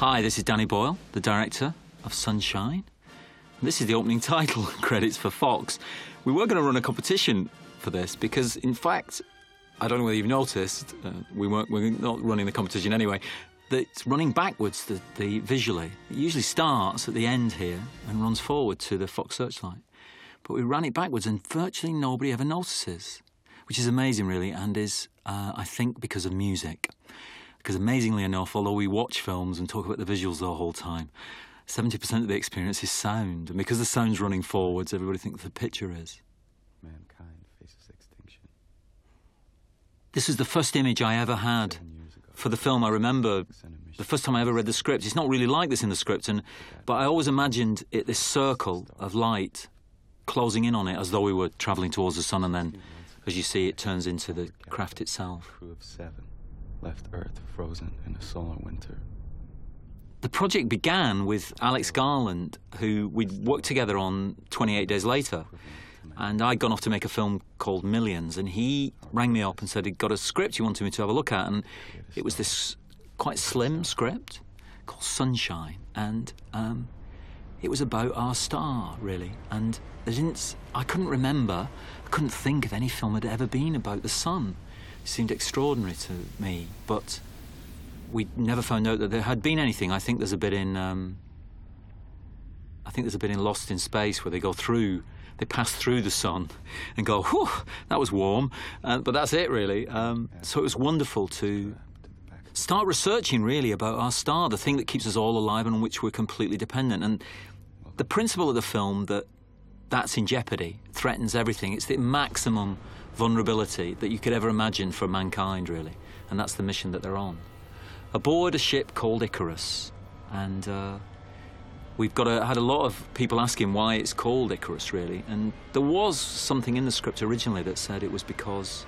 Hi, this is Danny Boyle, the director of Sunshine. This is the opening title credits for Fox. We were going to run a competition for this because, in fact, I don't know whether you've noticed, uh, we weren't, we're not running the competition anyway, that it's running backwards, the, the visually. It usually starts at the end here and runs forward to the Fox Searchlight. But we ran it backwards and virtually nobody ever notices, which is amazing, really, and is, uh, I think, because of music. Because amazingly enough, although we watch films and talk about the visuals the whole time, 70% of the experience is sound. And because the sound's running forwards, everybody thinks the picture is. Mankind faces extinction. This is the first image I ever had for the film. I remember the first time I ever read the script. It's not really like this in the script, and but I always imagined it this circle of light closing in on it as though we were travelling towards the sun, and then, as you see, it turns into the craft itself. Crew of seven left Earth frozen in a solar winter. The project began with Alex Garland, who we'd worked together on 28 Days Later. And I'd gone off to make a film called Millions, and he rang me up and said he'd got a script he wanted me to have a look at. And it was this quite slim script called Sunshine. And um, it was about our star, really. And I didn't, I couldn't remember, I couldn't think of any film that had ever been about the sun. Seemed extraordinary to me, but we never found out that there had been anything. I think there's a bit in, um, I think there's a bit in Lost in Space where they go through, they pass through the sun and go, whew, that was warm. Uh, but that's it, really. Um, so it was wonderful to start researching, really, about our star, the thing that keeps us all alive and on which we're completely dependent. And the principle of the film that that's in jeopardy threatens everything. It's the maximum vulnerability that you could ever imagine for mankind, really. And that's the mission that they're on. Aboard a ship called Icarus. And uh, we've got a, had a lot of people asking why it's called Icarus, really. And there was something in the script originally that said it was because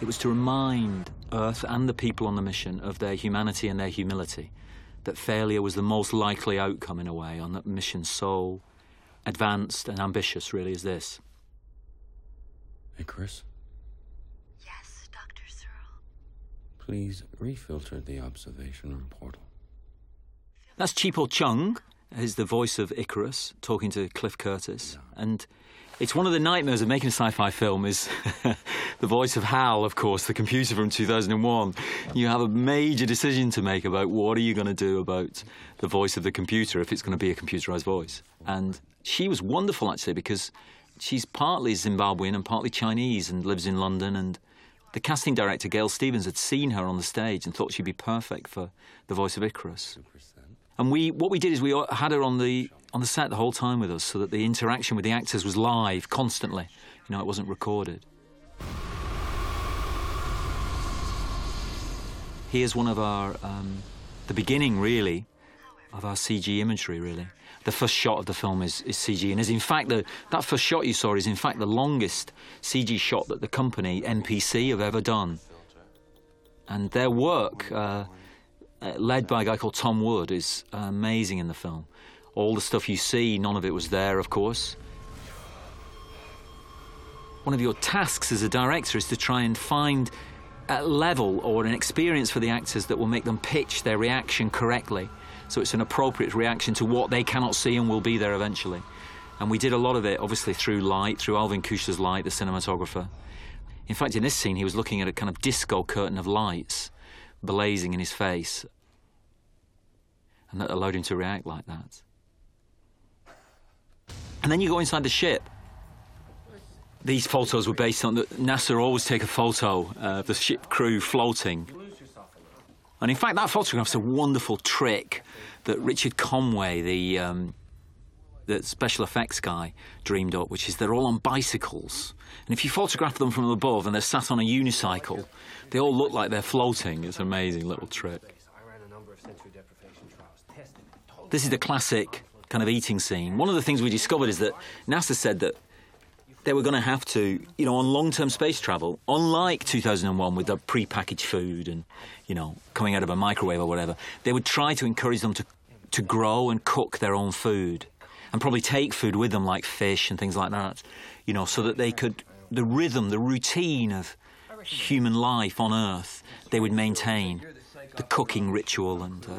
it was to remind Earth and the people on the mission of their humanity and their humility. That failure was the most likely outcome, in a way, on that mission so advanced and ambitious, really, as this. Icarus, Yes, Dr. Searle. Please refilter the observation room portal. That's Chipo Chung, is the voice of Icarus, talking to Cliff Curtis. And it's one of the nightmares of making a sci-fi film is the voice of Hal, of course, the computer from 2001. You have a major decision to make about what are you going to do about the voice of the computer if it's going to be a computerized voice. And she was wonderful, actually, because she's partly Zimbabwean and partly Chinese and lives in London and the casting director, Gail Stevens, had seen her on the stage and thought she'd be perfect for the voice of Icarus. And we, what we did is we had her on the on the set the whole time with us, so that the interaction with the actors was live constantly. You know, it wasn't recorded. Here's one of our um, the beginning, really, of our CG imagery. Really, the first shot of the film is, is CG, and is in fact the that first shot you saw is in fact the longest CG shot that the company MPC have ever done. And their work. Uh, uh, led by a guy called Tom Wood, is amazing in the film. All the stuff you see, none of it was there, of course. One of your tasks as a director is to try and find a level or an experience for the actors that will make them pitch their reaction correctly. So it's an appropriate reaction to what they cannot see and will be there eventually. And we did a lot of it, obviously, through light, through Alwin Küchler's light, the cinematographer. In fact, in this scene, he was looking at a kind of disco curtain of lights blazing in his face, and that allowed him to react like that. And then you go inside the ship. These photos were based on that NASA always take a photo uh, of the ship crew floating. And in fact, that photograph's a wonderful trick that Richard Conway, the um, the special effects guy dreamed up, which is they're all on bicycles. And if you photograph them from above and they're sat on a unicycle, they all look like they're floating. It's an amazing little trick. This is the classic kind of eating scene. One of the things we discovered is that NASA said that they were going to have to, you know, on long-term space travel, unlike 2001 with the pre-packaged food and, you know, coming out of a microwave or whatever, they would try to encourage them to, to grow and cook their own food and probably take food with them like fish and things like that, you know, so that they could, the rhythm, the routine of human life on Earth, they would maintain the cooking ritual and. Uh,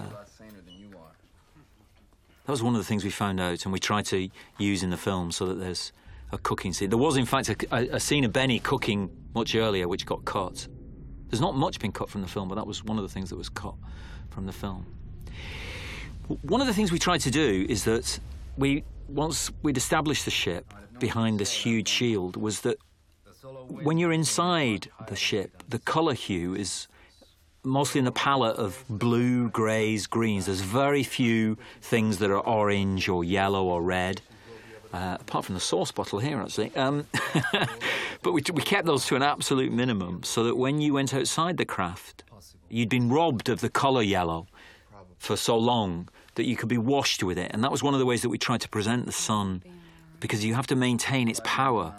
That was one of the things we found out, and we tried to use in the film so that there's a cooking scene. There was, in fact, a, a, scene of Benny cooking much earlier, which got cut. There's not much been cut from the film, but that was one of the things that was cut from the film. One of the things we tried to do is that we, once we'd established the ship behind this huge shield, was that when you're inside the ship, the colour hue is mostly in the palette of blue, greys, greens. There's very few things that are orange or yellow or red. Uh, apart from the sauce bottle here, actually. Um, but we, we kept those to an absolute minimum so that when you went outside the craft, you'd been robbed of the colour yellow for so long that you could be washed with it. And that was one of the ways that we tried to present the sun because you have to maintain its power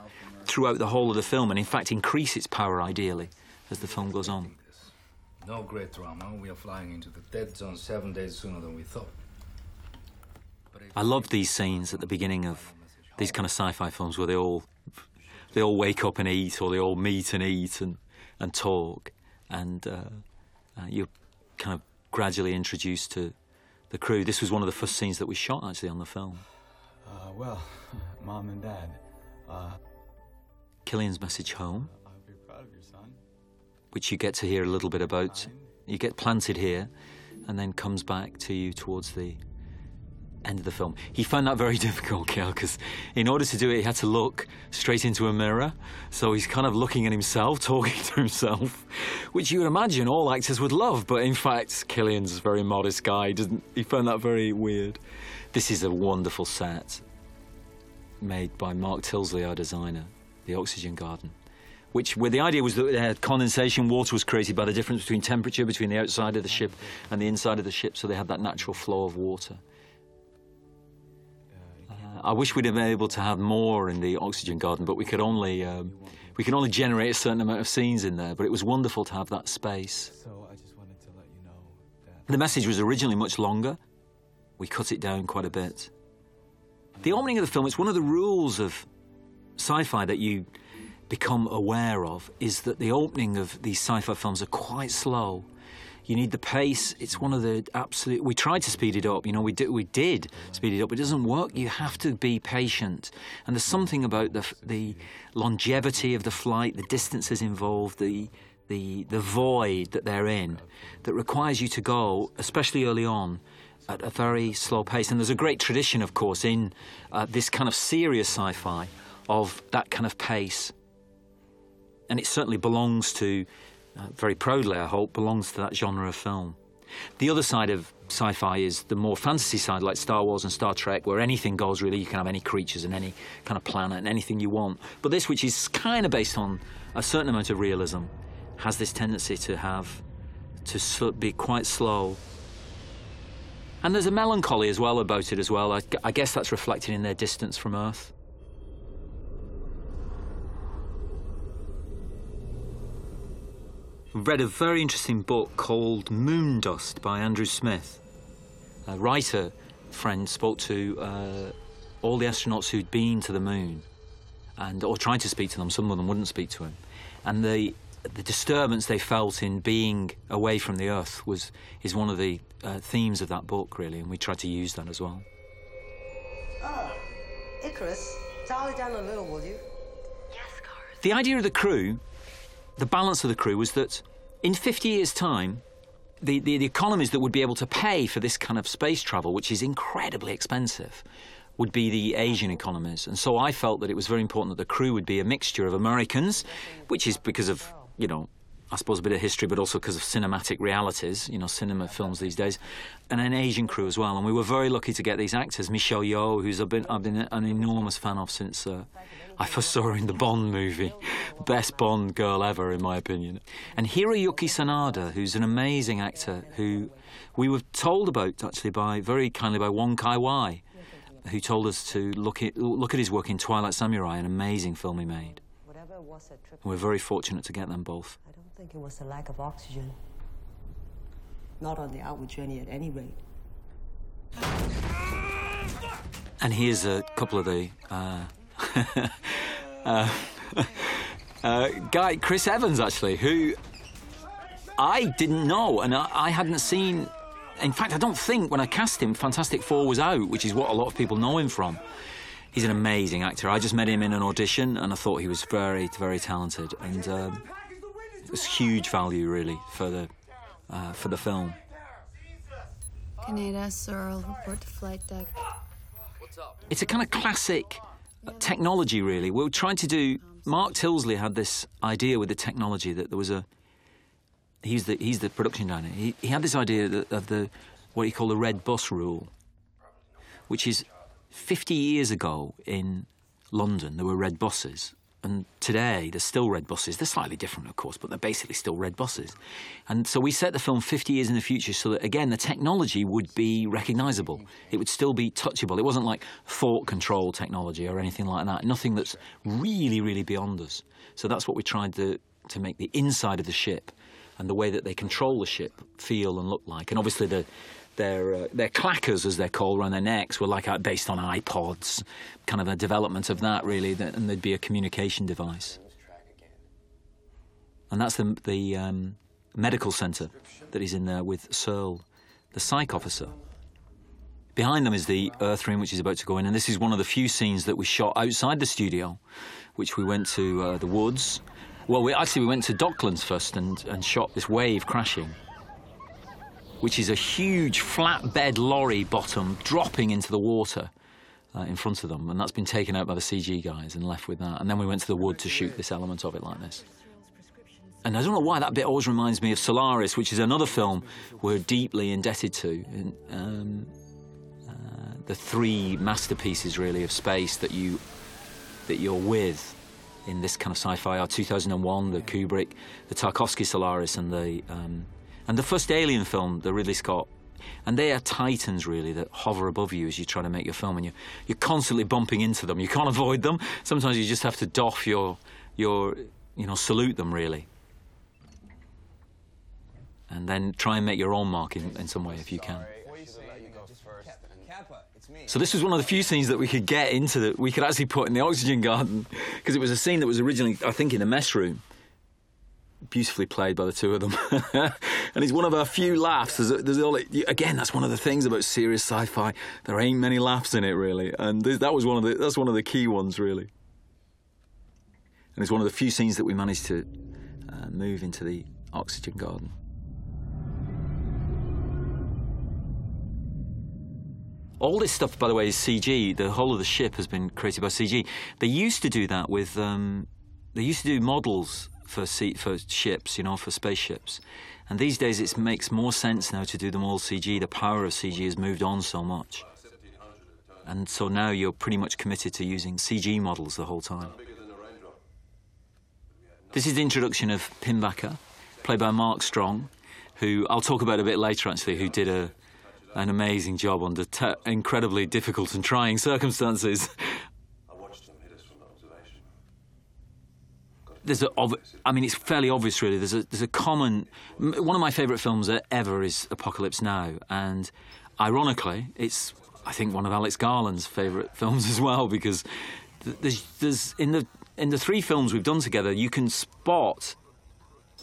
throughout the whole of the film and, in fact, increase its power ideally as the film goes on. No great drama. We are flying into the dead zone seven days sooner than we thought. I love these scenes at the beginning of these kind of sci-fi films where they all they all wake up and eat, or they all meet and eat and and talk, and uh, uh, you're kind of gradually introduced to the crew. This was one of the first scenes that we shot actually on the film. Uh, well, Mom and Dad, uh, Cillian's message home, I'll be proud of your son. which you get to hear a little bit about. You get planted here, and then comes back to you towards the end of the film. He found that very difficult, Kel, because in order to do it, he had to look straight into a mirror. So he's kind of looking at himself, talking to himself, which you would imagine all actors would love. But in fact, Cillian's a very modest guy. He Doesn't he found that very weird? This is a wonderful set made by Mark Tildesley, our designer, the Oxygen Garden. Which, where the idea was that uh, condensation water was created by the difference between temperature between the outside of the ship and the inside of the ship, so they had that natural flow of water. I wish we'd have been able to have more in the oxygen garden, but we could only um, we can only generate a certain amount of scenes in there. But it was wonderful to have that space. So I just wanted to let you know that. The message was originally much longer. We cut it down quite a bit. The opening of the film, it's one of the rules of sci-fi that you become aware of is that the opening of these sci-fi films are quite slow. You need the pace. It's one of the absolute. We tried to speed it up. You know, we did. We did speed it up. It doesn't work. You have to be patient. And there's something about the the longevity of the flight, the distances involved, the the the void that they're in, that requires you to go, especially early on, at a very slow pace. And there's a great tradition, of course, in uh, this kind of serious sci-fi of that kind of pace and it certainly belongs to, uh, very proudly, I hope, belongs to that genre of film. The other side of sci fi is the more fantasy side, like Star Wars and Star Trek, where anything goes really. You can have any creatures and any kind of planet and anything you want. But this, which is kind of based on a certain amount of realism, has this tendency to have to be quite slow. And there's a melancholy as well about it as well. I, I guess that's reflected in their distance from Earth. Read a very interesting book called Moon Dust by Andrew Smith. A writer friend spoke to uh, all the astronauts who'd been to the moon, and or tried to speak to them. Some of them wouldn't speak to him, and the the disturbance they felt in being away from the Earth was is one of the uh, themes of that book, really, and we tried to use that as well. Oh, Icarus, dial it down a little, will you? Yes, Garth. The idea of the crew, the balance of the crew, was that in 50 years' time, the, the, the economies that would be able to pay for this kind of space travel, which is incredibly expensive, would be the Asian economies. And so I felt that it was very important that the crew would be a mixture of Americans, which is because of, you know, I suppose a bit of history, but also because of cinematic realities, you know, cinema films these days, and an Asian crew as well. And we were very lucky to get these actors. Michelle Yeoh, who's I've been, I've been an enormous fan of since uh, I first saw her in the Bond movie, best Bond girl ever, in my opinion. And Hiroyuki Sanada, who's an amazing actor, who we were told about actually by very kindly by Wong Kar-wai, who told us to look at look at his work in Twilight Samurai, an amazing film he made. We're very fortunate to get them both. I think it was the lack of oxygen. Not on the outward journey at any rate. And here's a couple of the uh, uh, uh, guy Chris Evans actually, who I didn't know, and I, I hadn't seen in fact, I don't think when I cast him, Fantastic Four was out, which is what a lot of people know him from. He's an amazing actor. I just met him in an audition, and I thought he was very, very talented, and um, it's huge value really for the uh, for the film. Kaneda, Searle, report to flight deck. It's a kind of classic technology, really. We are trying to do. Mark Tildesley had this idea with the technology that there was a. He's the he's the production designer. He, he had this idea of the what he called the red bus rule, which is 50 years ago in London there were red buses, and today they're still red buses. They're slightly different, of course, but they're basically still red buses. And so we set the film 50 years in the future so that, again, the technology would be recognisable. It would still be touchable. It wasn't like thought control technology or anything like that. Nothing that's really, really beyond us. So that's what we tried to, to make the inside of the ship and the way that they control the ship feel and look like. And obviously the their uh, their clackers, as they're called, around their necks were like uh, based on iPods, kind of a development of that really, and there'd be a communication device. And that's the the um, medical centre that he's in there with Searle, the psych officer. Behind them is the Earth room, which is about to go in, and this is one of the few scenes that we shot outside the studio, which we went to uh, the woods. Well, we actually we went to Docklands first and, and shot this wave crashing which is a huge flatbed lorry bottom dropping into the water uh, in front of them. And that's been taken out by the CG guys and left with that. And then we went to the wood to shoot this element of it like this. And I don't know why that bit always reminds me of Solaris, which is another film we're deeply indebted to. um, uh, the three masterpieces, really, of space that you that you're with in this kind of sci-fi are 2001, the Kubrick, the Tarkovsky Solaris, and the um, and the first Alien film, the Ridley Scott, and they are titans really that hover above you as you try to make your film, and you you're constantly bumping into them. You can't avoid them. Sometimes you just have to doff your your you know salute them really, and then try and make your own mark in, in some way if you can. So this was one of the few scenes that we could get into that we could actually put in the oxygen garden because it was a scene that was originally I think in the mess room beautifully played by the two of them. and he's one of our few laughs. There's, there's all, again, that's one of the things about serious sci-fi. There ain't many laughs in it, really, and that was one of the that's one of the key ones, really. And it's one of the few scenes that we managed to uh, move into the oxygen garden. All this stuff, by the way, is CG. The whole of the ship has been created by CG. They used to do that with. Um, they used to do models for sea, for ships, you know, for spaceships. And these days it makes more sense now to do them all CG. The power of CG has moved on so much. And so now you're pretty much committed to using CG models the whole time. This is the introduction of Pinbacker, played by Mark Strong, who I'll talk about a bit later actually, who did a, an amazing job under incredibly difficult and trying circumstances. There's a, I mean, it's fairly obvious, really. There's a, there's a common. One of my favourite films ever is Apocalypse Now, and ironically, it's I think one of Alex Garland's favourite films as well because there's, there's in the in the three films we've done together, you can spot.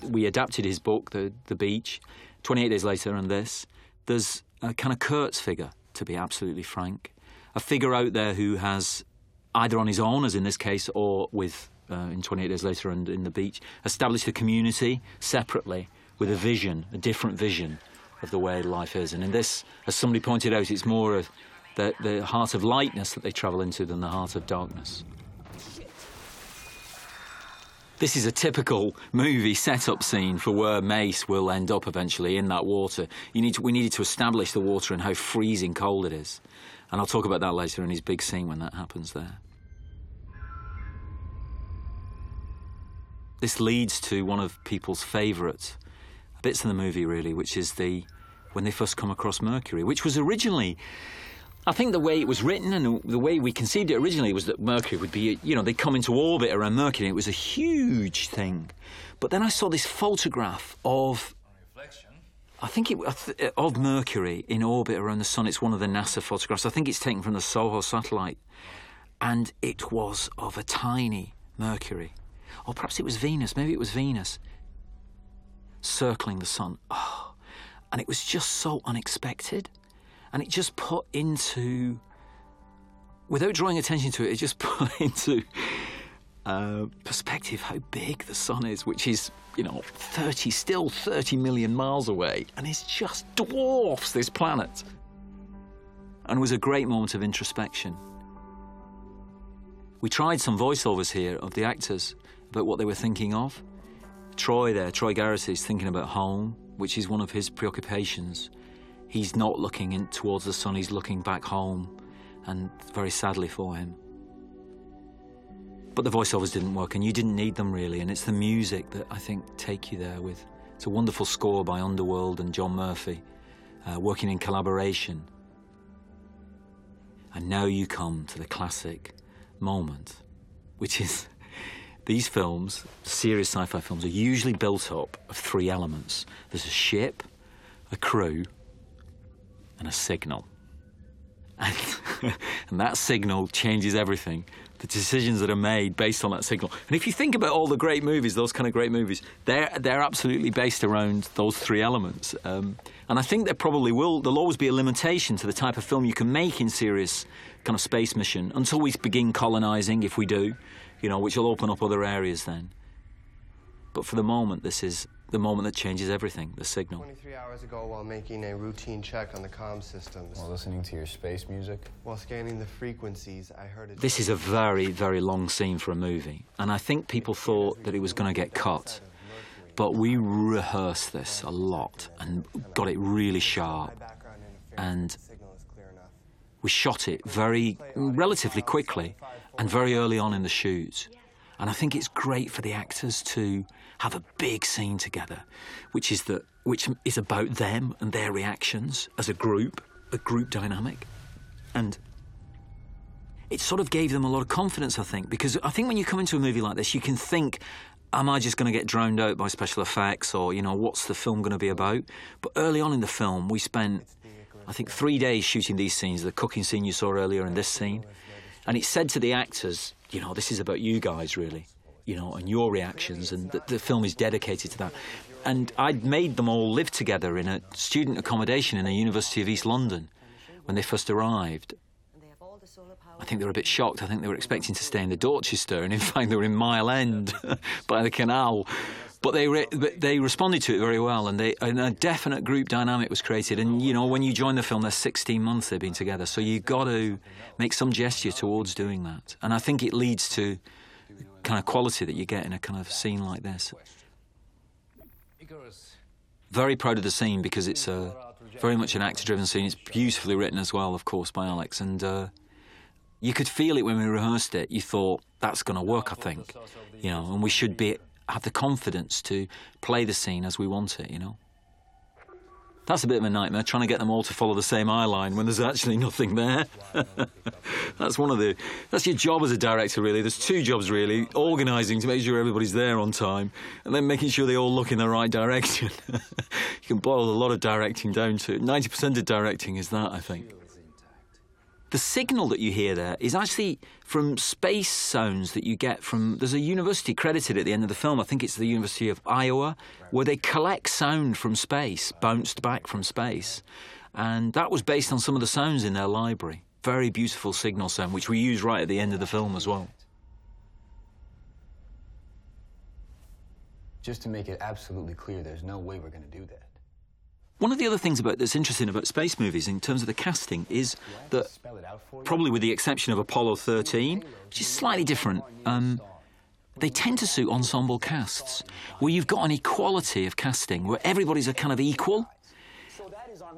We adapted his book, The The Beach, 28 Days Later, and this. There's a kind of Kurtz figure, to be absolutely frank, a figure out there who has either on his own, as in this case, or with uh, in 28 Days Later and in the beach, established a community separately with a vision, a different vision of the way life is. And in this, as somebody pointed out, it's more of the, the heart of lightness that they travel into than the heart of darkness. This is a typical movie setup scene for where Mace will end up eventually in that water. You need to, we needed to establish the water and how freezing cold it is. And I'll talk about that later in his big scene when that happens there. This leads to one of people's favourite bits in the movie, really, which is the when they first come across Mercury, which was originally. I think the way it was written and the way we conceived it originally was that Mercury would be, you know, they'd come into orbit around Mercury. And it was a huge thing. But then I saw this photograph of I think it of Mercury in orbit around the sun. It's one of the NASA photographs. I think it's taken from the SOHO satellite, and it was of a tiny Mercury, or perhaps it was Venus, maybe it was Venus, circling the sun. Oh, and it was just so unexpected, and it just put into, without drawing attention to it, it just put into uh, perspective how big the sun is, which is you know 30, still 30 million miles away, and it just dwarfs this planet. And it was a great moment of introspection. We tried some voiceovers here of the actors about what they were thinking of. Troy there, Troy Garrity, is thinking about home, which is one of his preoccupations. He's not looking in towards the sun, he's looking back home, and very sadly for him. But the voiceovers didn't work, and you didn't need them really, and it's the music that I think take you there with. It's a wonderful score by Underworld and John Murphy, uh, working in collaboration. And now you come to the classic moment, which is these films, serious sci fi films, are usually built up of three elements there's a ship, a crew, and a signal. And, and that signal changes everything. The decisions that are made based on that signal. And if you think about all the great movies, those kind of great movies, they're, they're absolutely based around those three elements. Um, and I think there probably will, there'll always be a limitation to the type of film you can make in serious kind of space mission until we begin colonizing, if we do, you know, which will open up other areas then. But for the moment, this is the moment that changes everything the signal. 23 hours ago, while making a routine check on the comm systems, While listening to your space music. while scanning the frequencies, I heard a. This is a very, very long scene for a movie, and I think people thought that it was going to get cut. But we rehearsed this a lot and got it really sharp. And we shot it very relatively quickly and very early on in the shoot. And I think it's great for the actors to have a big scene together, which is that which is about them and their reactions as a group, a group dynamic. And it sort of gave them a lot of confidence, I think, because I think when you come into a movie like this, you can think, am I just going to get drowned out by special effects or, you know, what's the film going to be about? But early on in the film, we spent, I think, three days shooting these scenes the cooking scene you saw earlier and this scene. And it said to the actors, you know, this is about you guys, really, you know, and your reactions, and the, the film is dedicated to that. And I'd made them all live together in a student accommodation in the University of East London when they first arrived. I think they were a bit shocked. I think they were expecting to stay in the Dorchester, and in fact, they were in Mile End by the canal. But they re- but they responded to it very well, and, they, and a definite group dynamic was created. And you know, when you join the film, there's 16 months they've been together, so you've got to make some gesture towards doing that. And I think it leads to kind of quality that you get in a kind of scene like this. Very proud of the scene because it's a very much an actor-driven scene. It's beautifully written as well, of course, by Alex, and. Uh, you could feel it when we rehearsed it. You thought that's going to work, I think, you know, and we should be have the confidence to play the scene as we want it, you know. That's a bit of a nightmare trying to get them all to follow the same eye line when there's actually nothing there. that's one of the that's your job as a director really. There's two jobs really: organising to make sure everybody's there on time, and then making sure they all look in the right direction. you can boil a lot of directing down to 90% of directing is that, I think. The signal that you hear there is actually from space sounds that you get from. There's a university credited at the end of the film. I think it's the University of Iowa, where they collect sound from space, bounced back from space. And that was based on some of the sounds in their library. Very beautiful signal sound, which we use right at the end of the film as well. Just to make it absolutely clear, there's no way we're going to do that. One of the other things about that's interesting about space movies in terms of the casting is that, probably with the exception of Apollo 13, which is slightly different, um, they tend to suit ensemble casts where you've got an equality of casting, where everybody's a kind of equal.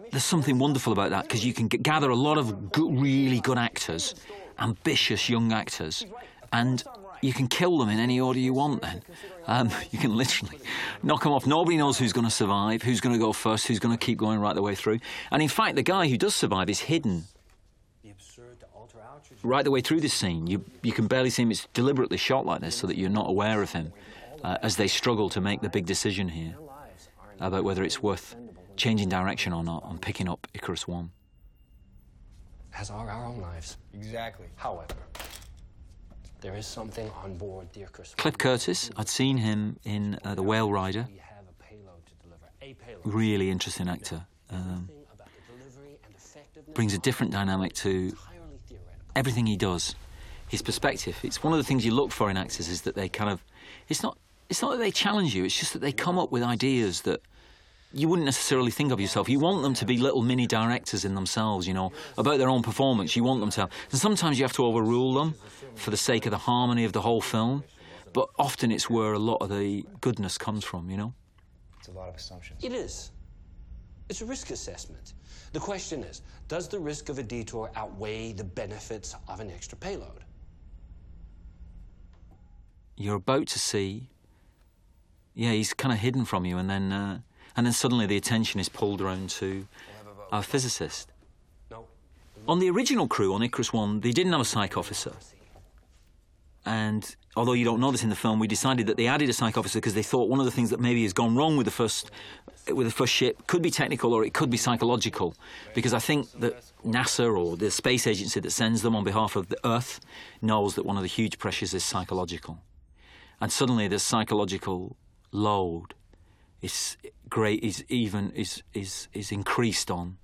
There's something wonderful about that because you can gather a lot of good, really good actors, ambitious young actors, and you can kill them in any order you want then. Um, you can literally knock them off. Nobody knows who's going to survive, who's going to go first, who's going to keep going right the way through. And in fact, the guy who does survive is hidden right the way through this scene. You, you can barely see him. It's deliberately shot like this so that you're not aware of him uh, as they struggle to make the big decision here about whether it's worth changing direction or not and picking up Icarus 1. As are our own lives. Exactly. However, there is something on board the Icarus. Cliff Curtis, I'd seen him in uh, The Whale Rider. really interesting actor. Um, brings a different dynamic to everything he does. His perspective. It's one of the things you look for in actors is that they kind of. It's not. It's not that they challenge you. It's just that they come up with ideas that you wouldn't necessarily think of yourself. You want them to be little mini directors in themselves, you know, about their own performance. You want them to. And sometimes you have to overrule them for the sake of the harmony of the whole film. But often it's where a lot of the goodness comes from, you know? It's a lot of assumptions. It is. It's a risk assessment. The question is does the risk of a detour outweigh the benefits of an extra payload? You're about to see. Yeah, he's kind of hidden from you, and then, uh, and then suddenly the attention is pulled around to our physicist. On the original crew on Icarus One, they didn't have a psych officer, and although you don't know this in the film, we decided that they added a psych officer because they thought one of the things that maybe has gone wrong with the first with the first ship could be technical or it could be psychological. Because I think that NASA or the space agency that sends them on behalf of the Earth knows that one of the huge pressures is psychological, and suddenly the psychological load is great is even is is is increased on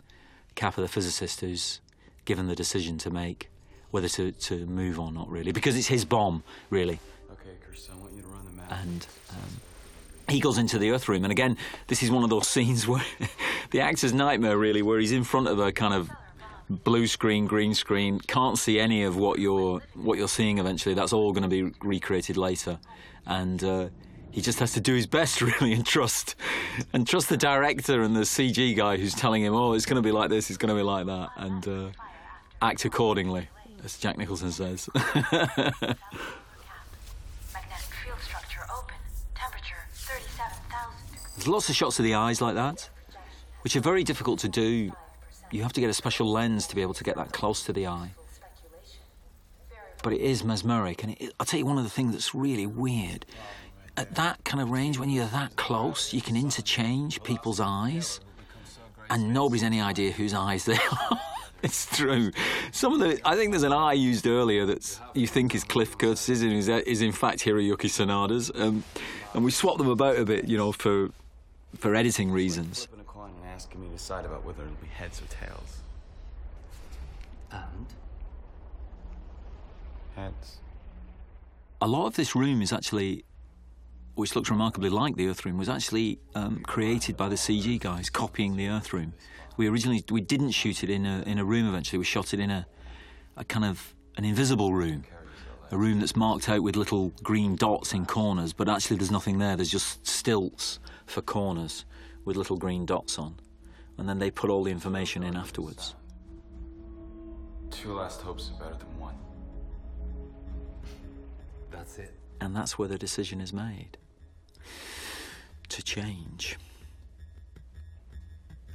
Capa the physicist who's given the decision to make whether to, to move or not, really, because it's his bomb, really. Okay, Kirsten, I want you to run the map. And um, he goes into the Earth room, and again, this is one of those scenes where the actor's nightmare, really, where he's in front of a kind of blue screen, green screen, can't see any of what you're what you're seeing. Eventually, that's all going to be recreated later, and. Uh, he just has to do his best, really, and trust, and trust the director and the CG guy who's telling him, "Oh, it's going to be like this, it's going to be like that," and uh, act accordingly as Jack Nicholson says. Magnetic field structure open. Temperature 37,000 There's lots of shots of the eyes like that, which are very difficult to do. You have to get a special lens to be able to get that close to the eye. But it is mesmeric, and it, I'll tell you one of the things that's really weird. At that kind of range, when you're that close, you can interchange people's eyes, and nobody's any idea whose eyes they are. It's true. Some of the, I think there's an eye used earlier that you think is Cliff Curtis's and is, is in fact Hiroyuki Sanada's, um, and we swap them about a bit, you know, for for editing reasons. Flipping a coin and asking me to decide about whether it'll be heads or tails. And Heads. a lot of this room is actually, which looks remarkably like the Earth room, was actually um, created by the CG guys copying the Earth room. We originally we didn't shoot it in a in a room. Eventually, we shot it in a a kind of an invisible room, a room that's marked out with little green dots in corners, but actually there's nothing there. There's just stilts for corners with little green dots on, and then they put all the information in afterwards. Two last hopes is better than one. That's it. And that's where the decision is made to change.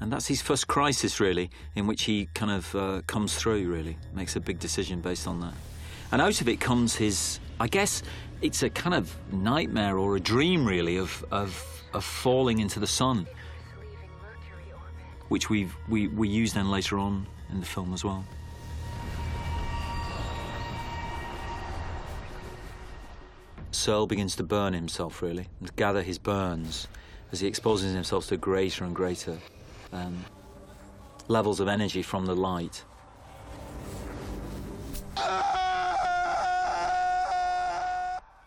And that's his first crisis, really, in which he kind of uh, comes through, really, makes a big decision based on that. And out of it comes his, I guess it's a kind of nightmare or a dream, really, of, of, of falling into the sun, which we've, we, we use then later on in the film as well. Searle begins to burn himself, really, and gather his burns as he exposes himself to greater and greater um, levels of energy from the light.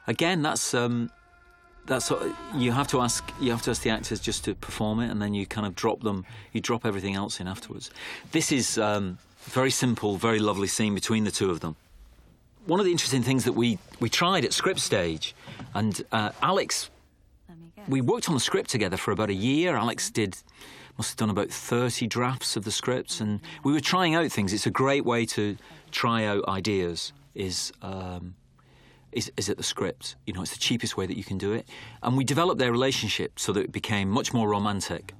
Again, that's um, that's you have to ask you have to ask the actors just to perform it, and then you kind of drop them. You drop everything else in afterwards. This is um, very simple, very lovely scene between the two of them one of the interesting things that we, we tried at script stage, and uh, Alex, we worked on the script together for about a year. Alex did, must have done about 30 drafts of the scripts, and we were trying out things. It's a great way to try out ideas, is, um, is, is at the script. You know, it's the cheapest way that you can do it. And we developed their relationship so that it became much more romantic.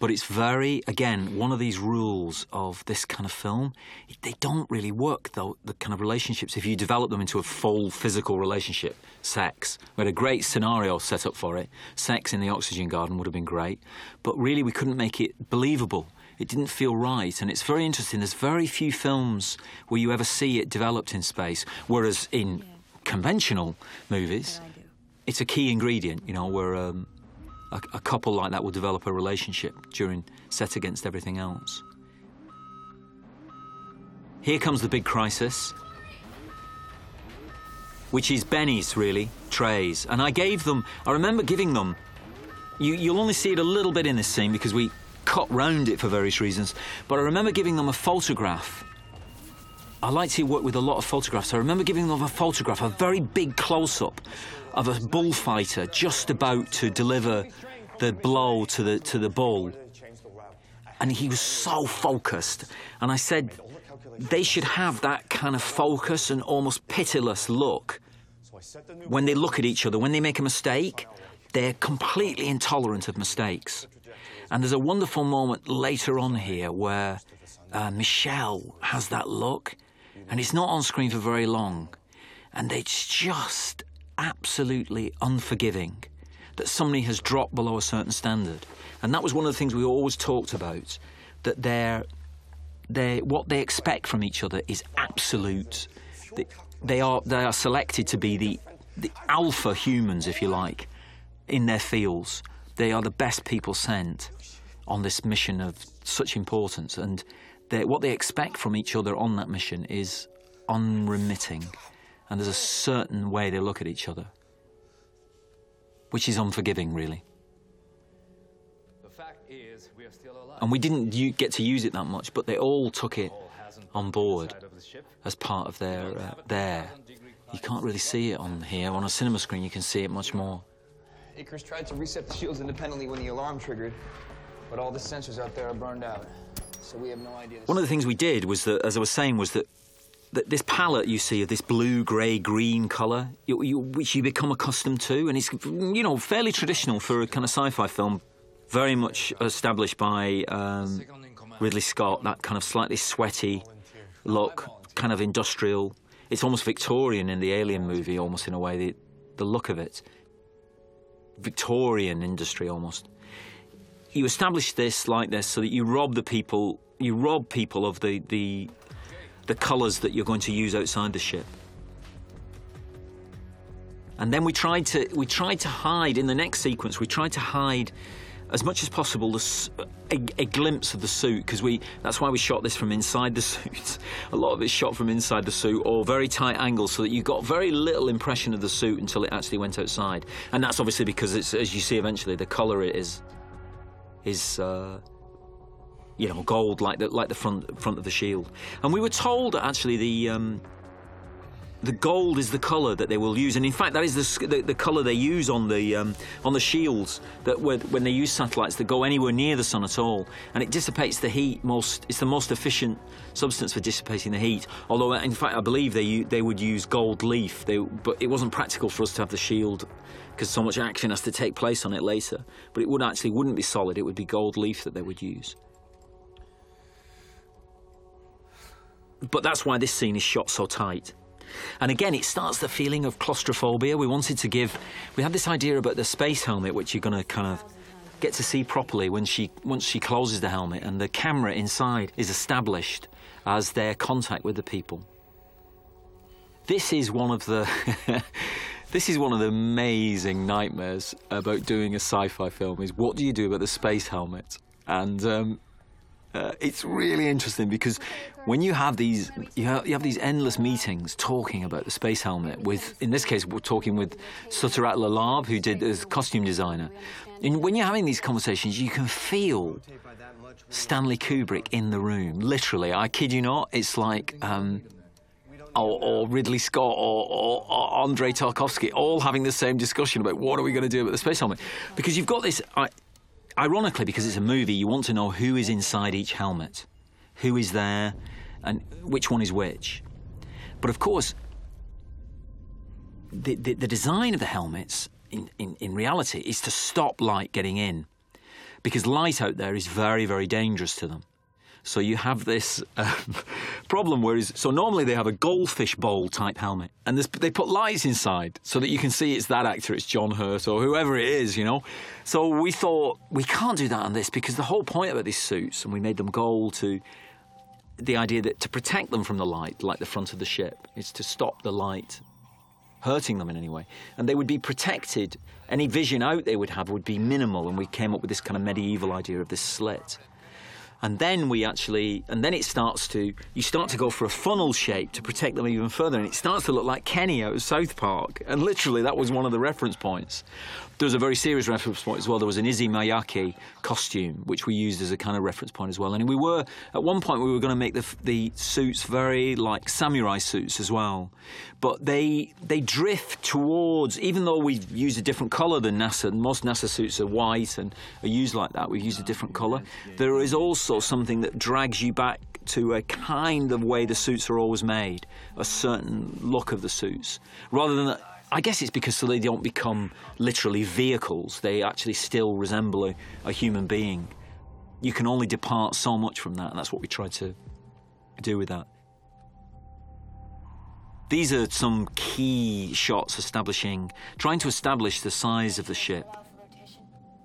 But it's very, again, one of these rules of this kind of film. They don't really work, though, the kind of relationships, if you develop them into a full physical relationship. Sex. We had a great scenario set up for it. Sex in the oxygen garden would have been great. But really, we couldn't make it believable. It didn't feel right. And it's very interesting. There's very few films where you ever see it developed in space. Whereas in conventional movies, it's a key ingredient, you know, where. Um, a, a couple like that will develop a relationship during set against everything else. Here comes the big crisis, which is Benny's really, Trey's. And I gave them, I remember giving them, you, you'll only see it a little bit in this scene because we cut round it for various reasons, but I remember giving them a photograph. I like to work with a lot of photographs. I remember giving them a photograph, a very big close up of a bullfighter just about to deliver the blow to the, to the bull. And he was so focused. And I said, they should have that kind of focus and almost pitiless look when they look at each other. When they make a mistake, they're completely intolerant of mistakes. And there's a wonderful moment later on here where uh, Michelle has that look, and it's not on screen for very long. And it's just absolutely unforgiving that somebody has dropped below a certain standard. And that was one of the things we always talked about that they're, they what they expect from each other is absolute. They, are, they are selected to be the, the alpha humans, if you like, in their fields. They are the best people sent on this mission of such importance. And what they expect from each other on that mission is unremitting. And there's a certain way they look at each other, which is unforgiving, really. And we didn't u- get to use it that much, but they all took it on board as part of their uh, their. You can't really see it on here. On a cinema screen, you can see it much more. Akers tried to reset the shields independently when the alarm triggered, but all the sensors out there are burned out. So we have no idea. One of the things we did was that, as I was saying, was that, this palette you see of this blue, grey, green colour, you, you, which you become accustomed to, and it's you know fairly traditional for a kind of sci-fi film, very much established by um, Ridley Scott. That kind of slightly sweaty look, kind of industrial. It's almost Victorian in the Alien movie, almost in a way. The, the look of it, Victorian industry almost you establish this like this so that you rob the people you rob people of the the the colours that you're going to use outside the ship. And then we tried to we tried to hide in the next sequence. We tried to hide as much as possible the, a, a glimpse of the suit because we that's why we shot this from inside the suit. A lot of it's shot from inside the suit or very tight angles so that you got very little impression of the suit until it actually went outside. And that's obviously because it's as you see eventually the colour is is uh, you know gold like the like the front front of the shield. And we were told that actually the um, the gold is the colour that they will use, and in fact that is the the, the colour they use on the um, on the shields that when, they use satellites that go anywhere near the sun at all, and it dissipates the heat most. It's the most efficient substance for dissipating the heat. Although in fact I believe they they would use gold leaf, they, but it wasn't practical for us to have the shield because so much action has to take place on it later. But it would actually wouldn't be solid; it would be gold leaf that they would use. But that's why this scene is shot so tight. And again, it starts the feeling of claustrophobia. We wanted to give, we had this idea about the space helmet, which you're going to kind of get to see properly when she once she closes the helmet, and the camera inside is established as their contact with the people. This is one of the. this is one of the amazing nightmares about doing a sci-fi film. Is what do you do about the space helmet? And um, uh, it's really interesting because when you have these you have, you have these endless meetings talking about the space helmet with in this case we're talking with Suttirat Larlarb who did as costume designer. And when you're having these conversations you can feel Stanley Kubrick in the room literally. I kid you not it's like um, or, or, Ridley Scott or, or, or, Andrei Tarkovsky all having the same discussion about what are we going to do about the space helmet. Because you've got this I, ironically, because it's a movie, you want to know who is inside each helmet, who is there, and which one is which. But of course, the, the, the design of the helmets, in, in, in reality, is to stop light getting in. Because light out there is very, very dangerous to them. So you have this um, problem where is so normally they have a goldfish bowl type helmet, and they put lights inside so that you can see it's that actor, it's John Hurt or whoever it is, you know. So we thought we can't do that on this because the whole point about these suits, and we made them gold to the idea that to protect them from the light, like the front of the ship, is to stop the light hurting them in any way. And they would be protected. Any vision out they would have would be minimal, and we came up with this kind of medieval idea of this slit. And then we actually, and then it starts to, you start to go for a funnel shape to protect them even further, and it starts to look like Kenny out of South Park. And literally, that was one of the reference points. There was a very serious reference point as well. There was an Issey Miyake costume, which we used as a kind of reference point as well. And we were, at one point, we were going to make the, the suits very like samurai suits as well. But they, they drift towards, even though we've used a different colour than NASA, most NASA suits are white and are used like that, we've used a different colour. There is also something that drags you back to a kind of way the suits are always made, a certain look of the suits, rather than. I guess it's because so they don't become literally vehicles. They actually still resemble a, a human being. You can only depart so much from that, and that's what we tried to do with that. These are some key shots establishing, trying to establish the size of the ship.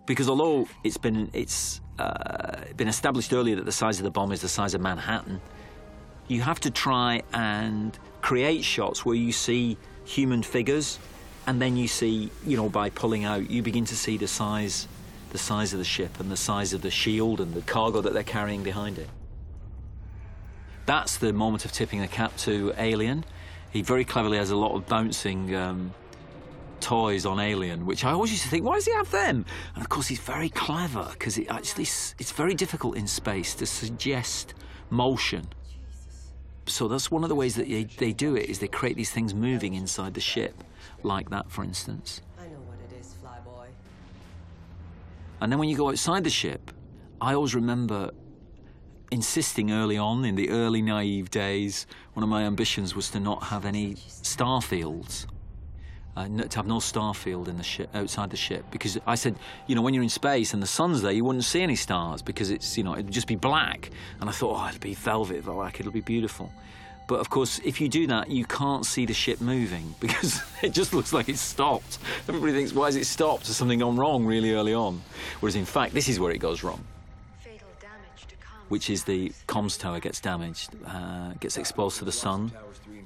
Because although it's been it's uh, been established earlier that the size of the bomb is the size of Manhattan, you have to try and create shots where you see human figures, and then you see, you know, by pulling out, you begin to see the size, the size of the ship and the size of the shield and the cargo that they're carrying behind it. That's the moment of tipping the cap to Alien. He very cleverly has a lot of bouncing um, toys on Alien, which I always used to think, why does he have them? And of course, he's very clever because it actually it's very difficult in space to suggest motion. So that's one of the ways that they, they do it is they create these things moving inside the ship, like that, for instance. I know what it is, flyboy. And then when you go outside the ship, I always remember insisting early on in the early naive days, one of my ambitions was to not have any star fields. Uh, to have no star field in the ship outside the ship because I said, you know, when you're in space and the sun's there, you wouldn't see any stars because it's, you know, it'd just be black. And I thought, oh, it'll be velvet black, it'll be beautiful. But of course, if you do that, you can't see the ship moving because it just looks like it's stopped. Everybody thinks, why has it stopped? Has something gone wrong really early on? Whereas in fact, this is where it goes wrong which is the comms tower gets damaged, uh, gets exposed to the sun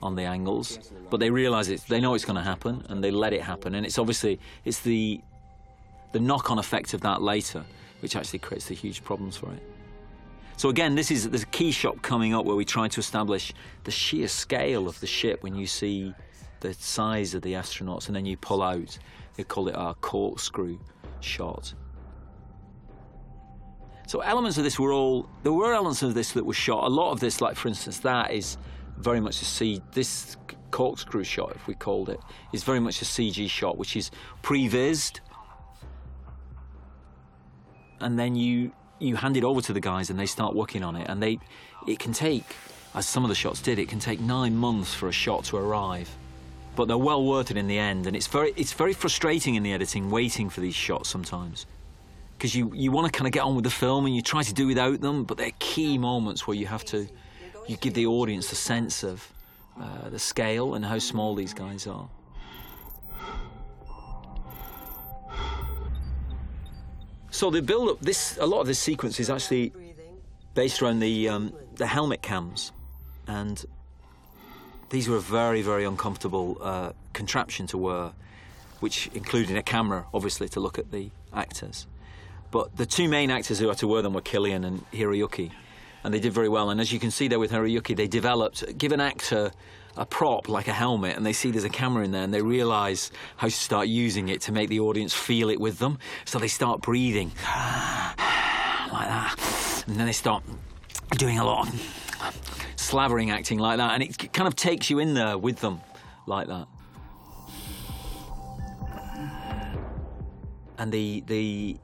on the angles. But they realise it. They know it's going to happen, and they let it happen. And it's obviously it's the the knock-on effect of that later, which actually creates the huge problems for it. So again, this is there's a key shot coming up where we try to establish the sheer scale of the ship when you see the size of the astronauts, and then you pull out. They call it our corkscrew shot. So elements of this were all there were elements of this that were shot. A lot of this, like for instance, that is very much a C. This corkscrew shot, if we called it, is very much a CG shot, which is prevised, and then you you hand it over to the guys and they start working on it, and they it can take, as some of the shots did, it can take nine months for a shot to arrive. But they're well worth it in the end, and it's very it's very frustrating in the editing waiting for these shots sometimes because you, you want to kind of get on with the film and you try to do without them, but they're key moments where you have to you give the audience a sense of uh, the scale and how small these guys are. So the build up this a lot of this sequence is actually based around the um, the helmet cams, and these were a very very uncomfortable uh, contraption to wear, which included a camera obviously to look at the actors. But the two main actors who had to wear them were Cillian and Hiroyuki, and they did very well. And as you can see there with Hiroyuki, they developed give an actor a prop like a helmet, and they see there's a camera in there, and they realise how to start using it to make the audience feel it with them. So they start breathing like that, and then they start doing a lot of slavering acting like that, and it kind of takes you in there with them like that. And the the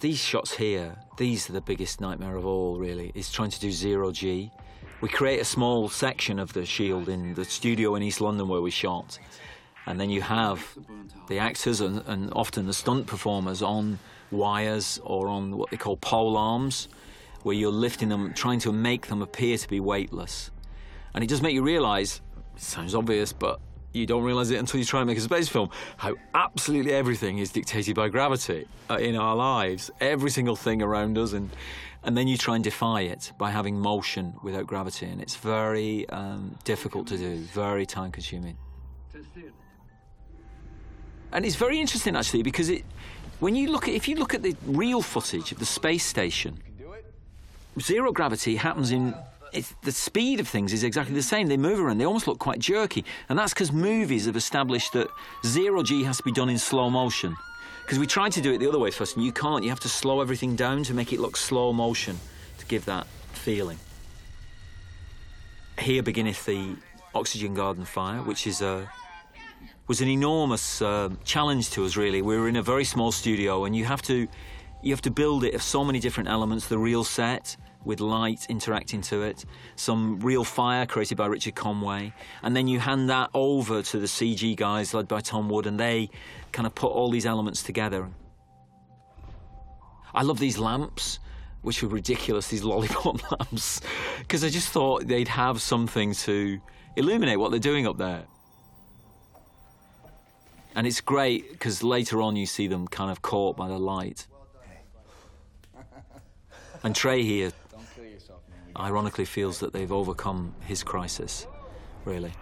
these shots here, these are the biggest nightmare of all, really, is trying to do zero G. We create a small section of the shield in the studio in East London where we shot. And then you have the actors and, and often the stunt performers on wires or on what they call pole arms, where you're lifting them, trying to make them appear to be weightless. And it does make you realise, it sounds obvious, but you don't realise it until you try and make a space film, how absolutely everything is dictated by gravity uh, in our lives. Every single thing around us, and and then you try and defy it by having motion without gravity, and it's very um, difficult to do, very time consuming. And it's very interesting actually because it, when you look at if you look at the real footage of the space station, zero gravity happens in. The speed of things is exactly the same. They move around. They almost look quite jerky, and that's because movies have established that zero g has to be done in slow motion. Because we tried to do it the other way first, and you can't. You have to slow everything down to make it look slow motion to give that feeling. Here beginneth the oxygen garden fire, which is a was an enormous uh, challenge to us. Really, we were in a very small studio, and you have to you have to build it of so many different elements. The real set with light interacting to it, some real fire created by Richard Conway, and then you hand that over to the CG guys led by Tom Wood, and they kind of put all these elements together. I love these lamps, which were ridiculous, these lollipop lamps, because I just thought they'd have something to illuminate what they're doing up there. And it's great because later on you see them kind of caught by the light. And Trey here ironically feels that they've overcome his crisis, really.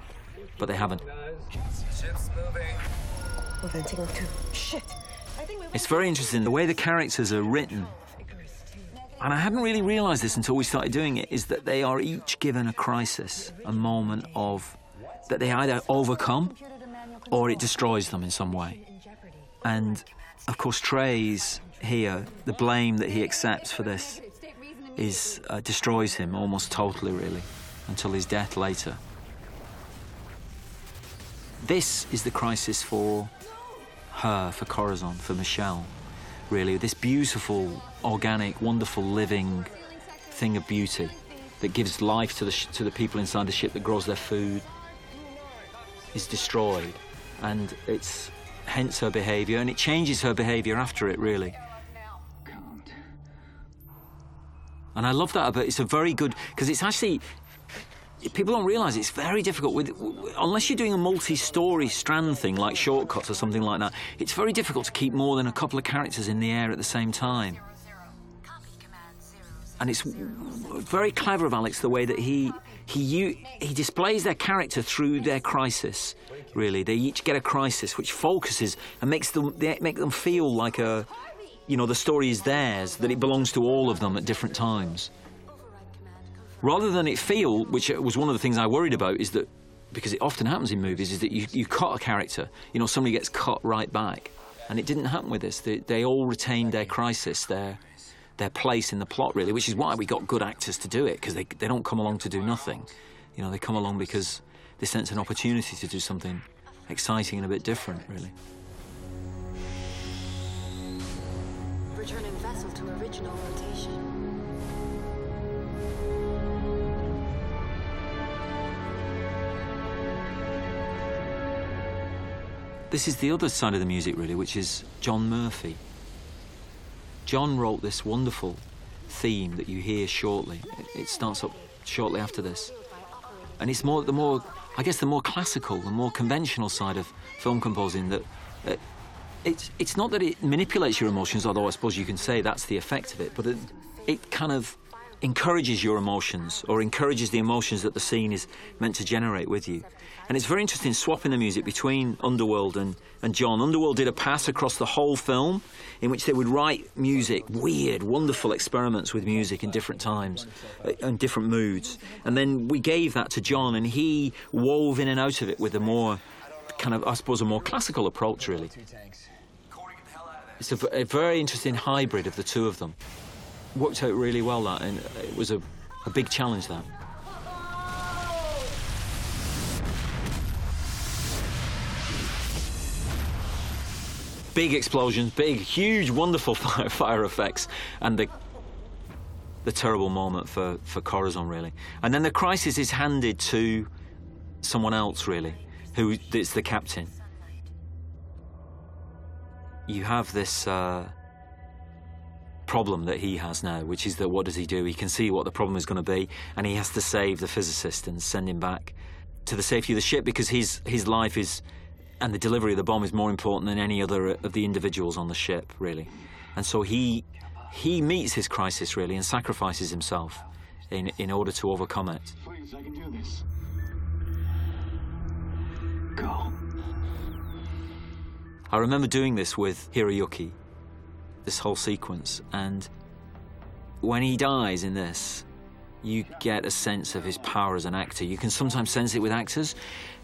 But they haven't. It's very interesting the way the characters are written. And I hadn't really realised this until we started doing it, is that they are each given a crisis, a moment of that they either overcome or it destroys them in some way. And of course, Trey's here, the blame that he accepts for this is uh, destroys him almost totally, really, until his death later. This is the crisis for her, for Corazon, for Michelle, really. This beautiful, organic, wonderful, living thing of beauty that gives life to the, to the people inside the ship, that grows their food, is destroyed. And it's hence her behaviour, and it changes her behaviour after it, really. And I love that about it's a very good because it's actually people don't realise it's very difficult with unless you're doing a multi-story strand thing like shortcuts or something like that. It's very difficult to keep more than a couple of characters in the air at the same time. And it's very clever of Alex the way that he he he displays their character through their crisis. Really, they each get a crisis which focuses and makes them they make them feel like a you know, the story is theirs, that it belongs to all of them at different times. Rather than it feel, which was one of the things I worried about, is that because it often happens in movies, is that you, you cut a character, you know, somebody gets cut right back. And it didn't happen with this. They, they all retained their crisis, their, their place in the plot, really, which is why we got good actors to do it, because they, they don't come along to do nothing. You know, they come along because they sense an opportunity to do something exciting and a bit different, really. Returning vessel to original rotation. This is the other side of the music, really, which is John Murphy. John wrote this wonderful theme that you hear shortly. It, starts up shortly after this. And it's more, the more, I guess, the more classical, the more conventional side of film composing that. Uh, it's, it's not that it manipulates your emotions, although I suppose you can say that's the effect of it, but it, it kind of encourages your emotions or encourages the emotions that the scene is meant to generate with you. And it's very interesting swapping the music between Underworld and, and John. Underworld did a pass across the whole film in which they would write music, weird, wonderful experiments with music in different times uh, and different moods. And then we gave that to John and he wove in and out of it with a more kind of, I suppose, a more classical approach, really. It's a, a very interesting hybrid of the two of them. Worked out really well, that, and it was a, a big challenge, that. Big explosions, big, huge, wonderful fire, fire effects, and the the terrible moment for, for Corazon, really. And then the crisis is handed to someone else, really, who is the captain. You have this uh, problem that he has now, which is that what does he do? He can see what the problem is going to be, and he has to save the physicist and send him back to the safety of the ship because his his life is and the delivery of the bomb is more important than any other of the individuals on the ship, really. And so he he meets his crisis really and sacrifices himself in in order to overcome it. Please, I can do this. Go. I remember doing this with Hiroyuki, this whole sequence, and when he dies in this, you get a sense of his power as an actor. You can sometimes sense it with actors,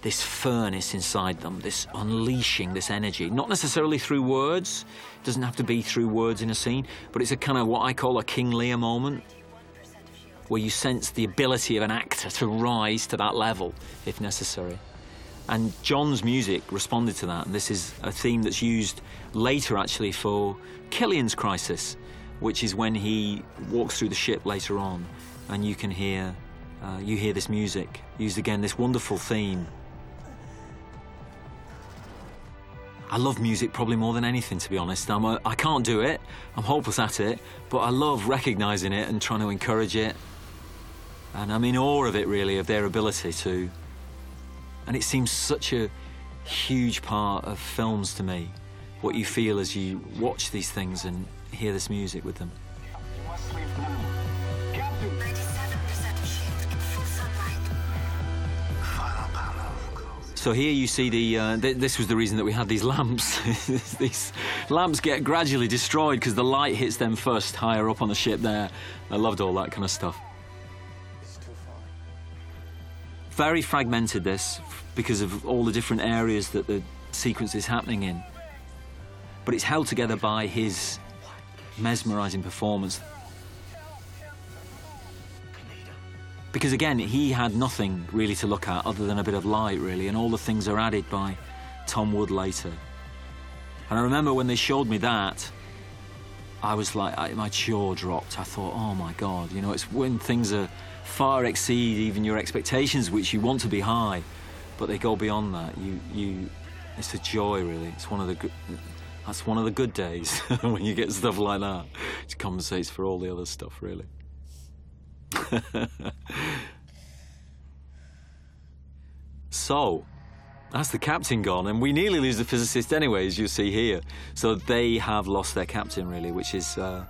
this furnace inside them, this unleashing this energy, not necessarily through words, it doesn't have to be through words in a scene, but it's a kind of what I call a King Lear moment, where you sense the ability of an actor to rise to that level if necessary. And John's music responded to that, and this is a theme that's used later actually for Cillian's Crisis, which is when he walks through the ship later on, and you can hear, uh, you hear this music used again, this wonderful theme. I love music probably more than anything, to be honest. I'm a, I can't do it, I'm hopeless at it, but I love recognising it and trying to encourage it. And I'm in awe of it, really, of their ability to. And it seems such a huge part of films to me, what you feel as you watch these things and hear this music with them. So here you see the. Uh, th- this was the reason that we had these lamps. these lamps get gradually destroyed because the light hits them first higher up on the ship. There, I loved all that kind of stuff. Very fragmented this because of all the different areas that the sequence is happening in. But it's held together by his mesmerizing performance. Because again, he had nothing really to look at other than a bit of light, really, and all the things are added by Tom Wood later. And I remember when they showed me that, I was like, I, my jaw dropped. I thought, oh my God, you know, it's when things are far exceed even your expectations, which you want to be high, but they go beyond that. You, you, it's a joy, really. It's one of the good. That's one of the good days when you get stuff like that. It compensates for all the other stuff, really. so, that's the captain gone, and we nearly lose the physicist anyway, as you see here. So they have lost their captain, really, which is uh,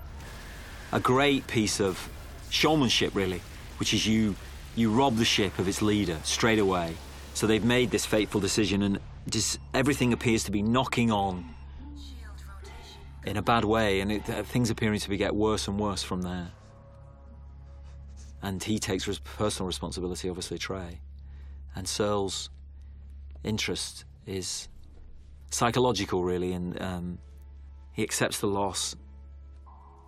a great piece of showmanship, really, which is you you rob the ship of its leader straight away. So they've made this fateful decision, and just everything appears to be knocking on in a bad way, and it, uh, things appearing to be get worse and worse from there. And he takes res- personal responsibility, obviously, Trey. And Searle's interest is psychological, really, and um, he accepts the loss.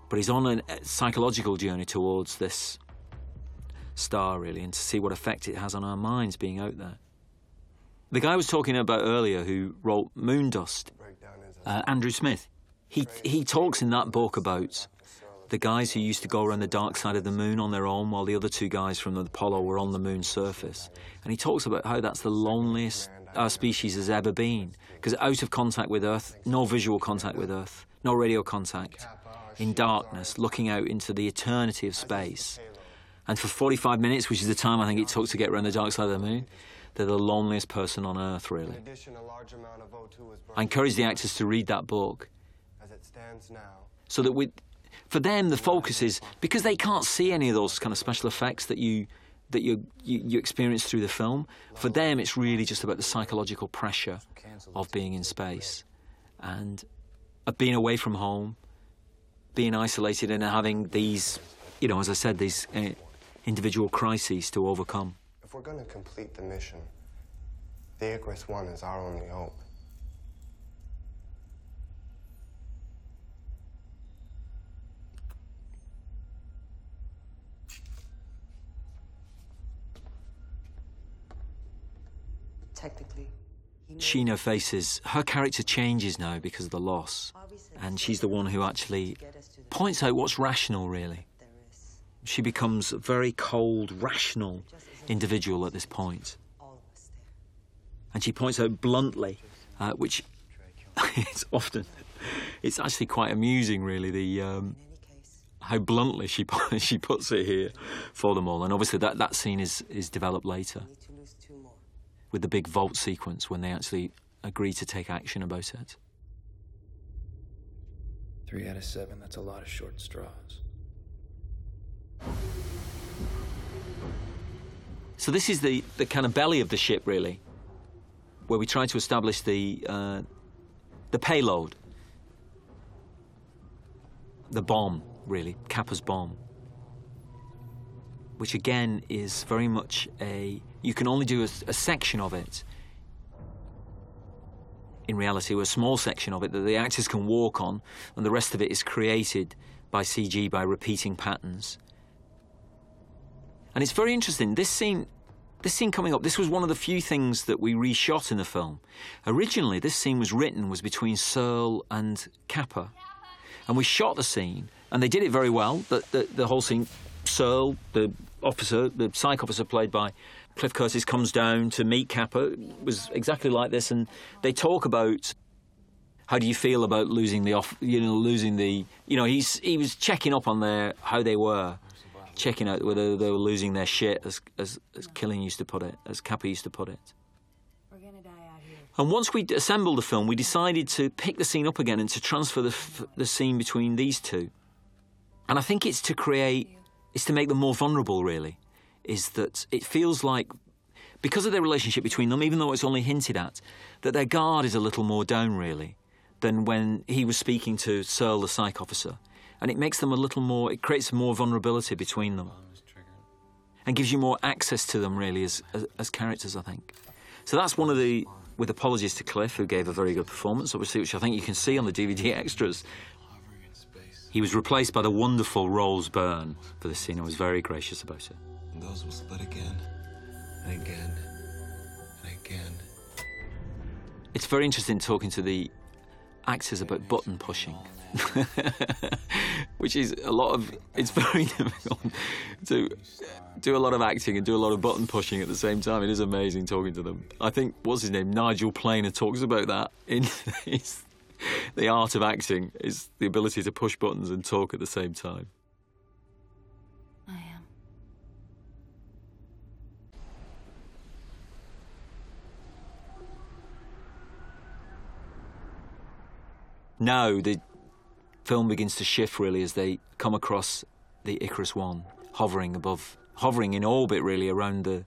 But he's on a psychological journey towards this star, really, and to see what effect it has on our minds being out there. The guy I was talking about earlier, who wrote Moondust, uh, Andrew Smith, he, he talks in that book about the guys who used to go around the dark side of the moon on their own while the other two guys from the Apollo were on the moon's surface. And he talks about how that's the loneliest our species has ever been because out of contact with Earth, no visual contact with Earth, no radio contact, in darkness, looking out into the eternity of space. And for 45 minutes, which is the time I think it took to get around the dark side of the moon, they're the loneliest person on Earth, really. I encourage the actors to read that book Now, so that we, for them the focus is because they can't see any of those kind of special effects that you that you, you, you experience through the film. For them, it's really just about the psychological pressure of being in space and of being away from home, being isolated, and having these, you know, as I said, these uh, individual crises to overcome. If we're going to complete the mission, the Icarus One is our only hope. Technically. Sheena faces her character changes now because of the loss, and she's the one who actually points out what's rational, really. She becomes a very cold, rational individual at this point. And she points out bluntly, uh, which it's often, it's actually quite amusing, really, the um, how bluntly she she puts it here for them all. And obviously that, that scene is, is developed later with the big vault sequence when they actually agree to take action about it. Three out of seven, that's a lot of short straws. So this is the, the kind of belly of the ship, really, where we try to establish the uh, the payload, the bomb, really, Capa's bomb, which again is very much a. You can only do a, a section of it. In reality, a small section of it that the actors can walk on, and the rest of it is created by CG by repeating patterns. And it's very interesting. This scene this scene coming up, this was one of the few things that we reshot in the film. Originally, this scene was written was between Searle and Capa, and we shot the scene, and they did it very well. The, the, the whole scene, Searle, the officer, the psych officer played by Cliff Curtis, comes down to meet Capa. Was exactly like this, and they talk about how do you feel about losing the off, you know, losing the, you know, he's he was checking up on their how they were checking out whether they were losing their shit, as, as, as Cillian used to put it, as Capa used to put it. And once we assembled the film, we decided to pick the scene up again and to transfer the, the scene between these two. And I think it's to create, it's to make them more vulnerable, really. Is that it feels like, because of their relationship between them, even though it's only hinted at, that their guard is a little more down, really, than when he was speaking to Searle, the psych officer and it makes them a little more, it creates more vulnerability between them and gives you more access to them, really, as, as, as, characters, I think. So that's one of the, with apologies to Cliff, who gave a very good performance, obviously, which I think you can see on the DVD extras. He was replaced by the wonderful Rose Byrne for the scene. I was very gracious about it. And those will split again, and again, and again. It's very interesting talking to the actors about button pushing. which is a lot of. It's very difficult to do a lot of acting and do a lot of button pushing at the same time. It is amazing talking to them. I think what's his name, Nigel Planer, talks about that in his, the art of acting is the ability to push buttons and talk at the same time. I am. Now the film begins to shift really as they come across the Icarus One, hovering above, hovering in orbit really around the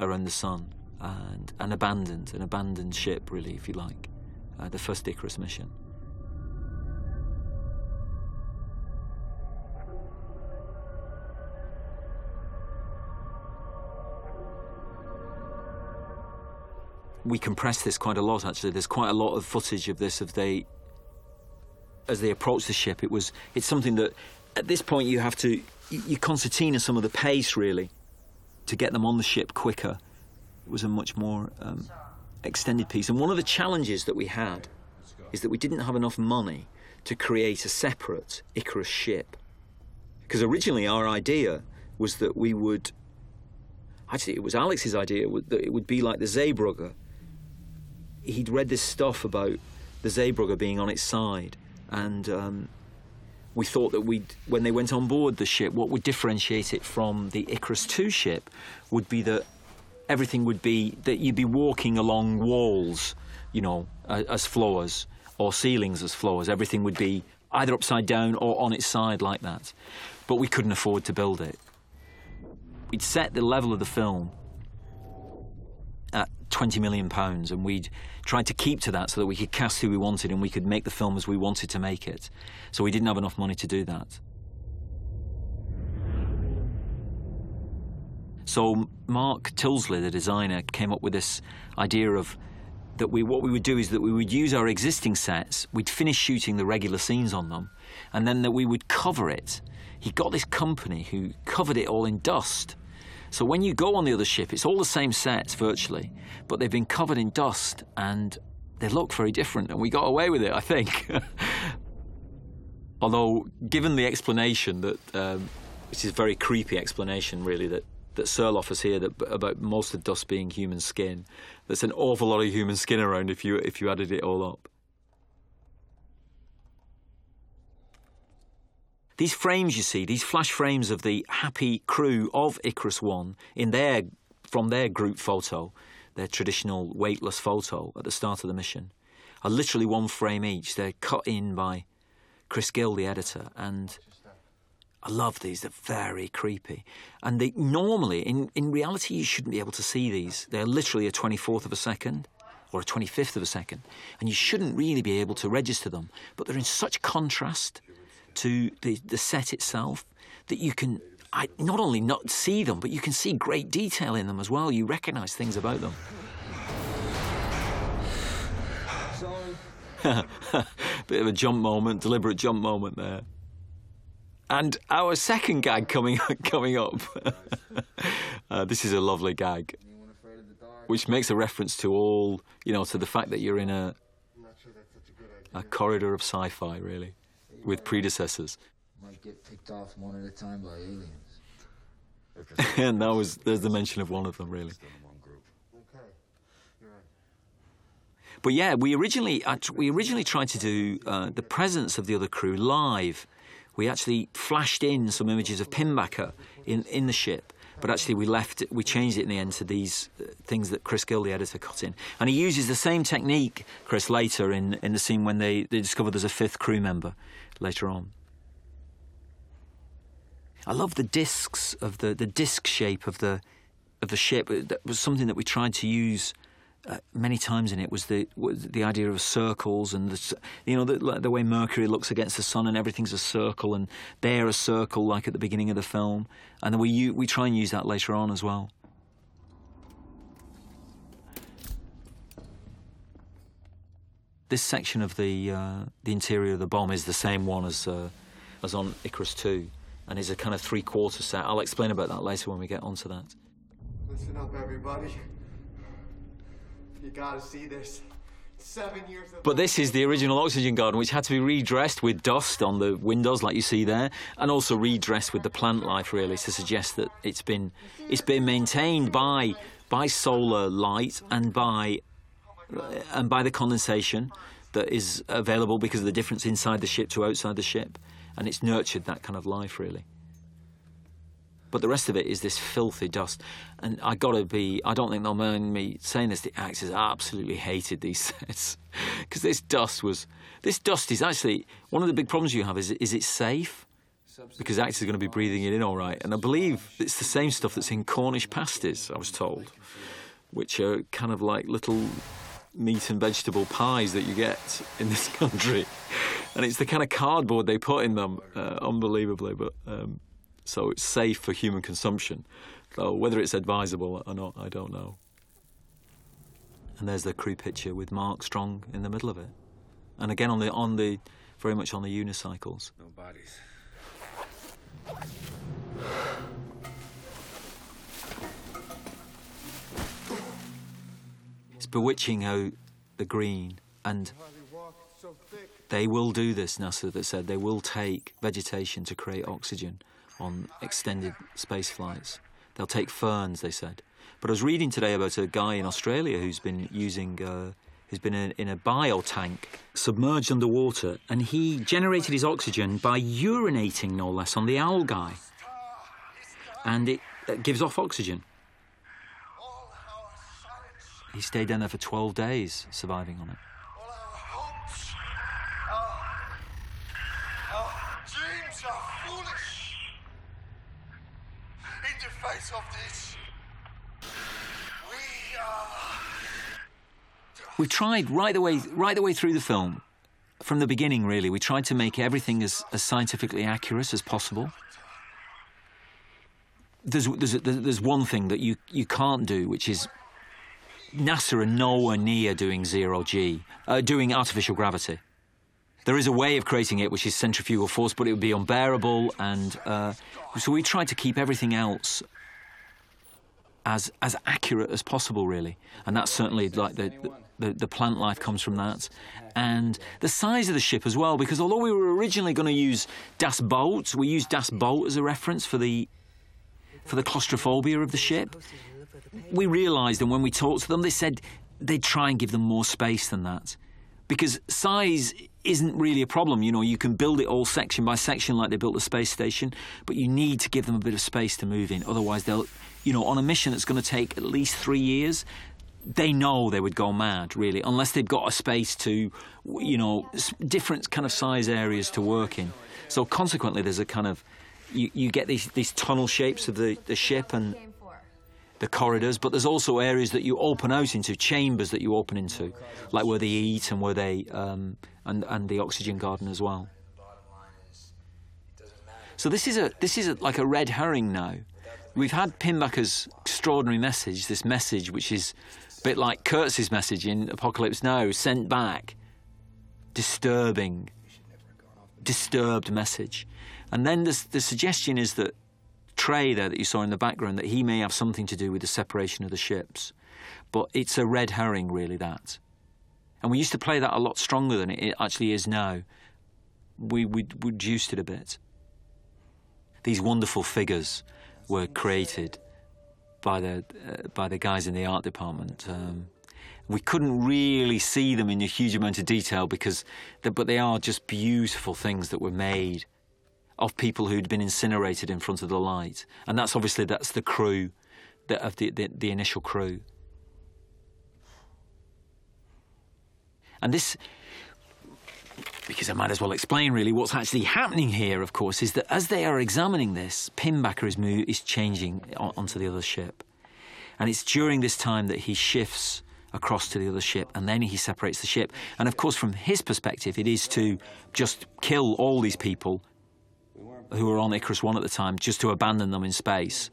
around the sun, and an abandoned, an abandoned ship really, if you like, uh, the first Icarus mission. we compress this quite a lot actually there's quite a lot of footage of this of they as they approached the ship, it was it's something that at this point you have to you concertina some of the pace really to get them on the ship quicker. It was a much more um, extended piece, and one of the challenges that we had is that we didn't have enough money to create a separate Icarus ship. Because originally our idea was that we would actually it was Alex's idea that it would be like the Zeebrugge. He'd read this stuff about the Zeebrugge being on its side and um, we thought that we when they went on board the ship, what would differentiate it from the Icarus II ship would be that everything would be that you'd be walking along walls, you know, as floors or ceilings as floors. Everything would be either upside down or on its side like that. But we couldn't afford to build it. We'd set the level of the film at 20 million pounds and we'd tried to keep to that so that we could cast who we wanted and we could make the film as we wanted to make it. So we didn't have enough money to do that. So Mark Tildesley, the designer, came up with this idea of that we what we would do is that we would use our existing sets, we'd finish shooting the regular scenes on them, and then that we would cover it. He got this company who covered it all in dust so when you go on the other ship, it's all the same sets virtually, but they've been covered in dust and they look very different, and we got away with it, I think. Although, given the explanation that, um, which is a very creepy explanation, really, that that Searle offers here that about most of the dust being human skin, there's an awful lot of human skin around if you if you added it all up. These frames you see, these flash frames of the happy crew of Icarus One in their from their group photo, their traditional weightless photo at the start of the mission, are literally one frame each. They're cut in by Chris Gill, the editor, and I love these. They're very creepy, and they normally, in in reality, you shouldn't be able to see these. They're literally a twenty fourth of a second or a 25th of a second. And you shouldn't really be able to register them. But they're in such contrast to the, the set itself that you can I, not only not see them, but you can see great detail in them as well. You recognize things about them. Bit of a jump moment, deliberate jump moment there. And our second gag coming coming up. uh, this is a lovely gag, which makes a reference to all you know to the fact that you're in a a corridor of sci-fi, really, with predecessors. Might get picked off one at a time by aliens. and that was there's the mention of one of them, really. But yeah, we originally we originally tried to do uh, the presence of the other crew live. We actually flashed in some images of Pinbacker in, in the ship, but actually we left it, we changed it in the end to these uh, things that Chris Gill, the editor, cut in. And he uses the same technique, Chris, later in, in the scene when they, they discover there's a fifth crew member later on. I love the discs of the, the disc shape of the of the ship. That was something that we tried to use uh, many times in it was the was the idea of circles and the you know the, the way Mercury looks against the sun and everything's a circle and they're a circle like at the beginning of the film and then we we try and use that later on as well. This section of the uh, the interior of the bomb is the same one as uh, as on Icarus Two, and is a kind of three quarter set. I'll explain about that later when we get onto that. Listen up, everybody. You gotta see this. Seven years of But this is the original oxygen garden, which had to be redressed with dust on the windows, like you see there, and also redressed with the plant life, really, to suggest that it's been it's been maintained by by solar light and by Uh, and by the condensation that is available because of the difference inside the ship to outside the ship, and it's nurtured that kind of life, really. But the rest of it is this filthy dust. And I gotta be, I don't think they'll mind me saying this, the actors absolutely hated these sets. Because this dust was, this dust is actually, one of the big problems you have is, is it safe? Because actors are going to be breathing it in all right. And I believe it's the same stuff that's in Cornish pasties, I was told, which are kind of like little meat and vegetable pies that you get in this country. And it's the kind of cardboard they put in them, uh, unbelievably. But um, so it's safe for human consumption. Though whether it's advisable or not, I don't know. And there's the crew picture with Mark Strong in the middle of it, and again on the on the very much on the unicycles. No bodies. Bewitching how the green and they will do this. NASA that said they will take vegetation to create oxygen on extended space flights. They'll take ferns, they said. But I was reading today about a guy in Australia who's been using, uh, who's been in, in a biotank submerged underwater, and he generated his oxygen by urinating, no less, on the algae. And it, it gives off oxygen. He stayed down there for 12 days, surviving on it. dreams are foolish. In the face of this, we. We tried right the way right the way through the film, from the beginning. Really, we tried to make everything as, as scientifically accurate as possible. There's, there's there's one thing that you you can't do, which is NASA are nowhere near doing zero G, uh, doing artificial gravity. There is a way of creating it, which is centrifugal force, but it would be unbearable, and uh, so we tried to keep everything else as as accurate as possible, really. And that's certainly like the, the the plant life comes from that, and the size of the ship as well. Because although we were originally going to use Das Boot, we used Das Boot as a reference for the for the claustrophobia of the ship. We realised, and when we talked to them, they said they'd try and give them more space than that, because size isn't really a problem. You know, you can build it all section by section like they built the space station, but you need to give them a bit of space to move in. Otherwise, they'll, you know, on a mission that's going to take at least three years, they know they would go mad, really, unless they've got a space to, you know, different kind of size areas to work in. So consequently, there's a kind of, you, you get these, these tunnel shapes of the, the ship and the corridors, but there's also areas that you open out into, chambers that you open into, like where they eat and where they um, and and the oxygen garden as well. So this is a this is a, like a red herring now. We've had Pinbacker's extraordinary message, this message which is a bit like Kurtz's message in Apocalypse Now, sent back, disturbing, disturbed message. And then the, the suggestion is that Trey there that you saw in the background, that he may have something to do with the separation of the ships. But it's a red herring, really, that. And we used to play that a lot stronger than it actually is now. We, we reduced it a bit. These wonderful figures were created by the, uh, by the guys in the art department. Um, we couldn't really see them in a huge amount of detail because, but they are just beautiful things that were made of people who'd been incinerated in front of the light, and that's obviously that's the crew, of the, the, the initial crew. And this, because I might as well explain really what's actually happening here. Of course, is that as they are examining this, Pinbacker is move, is changing on, onto the other ship, and it's during this time that he shifts across to the other ship, and then he separates the ship. And of course, from his perspective, it is to just kill all these people who were on Icarus 1 at the time, just to abandon them in space.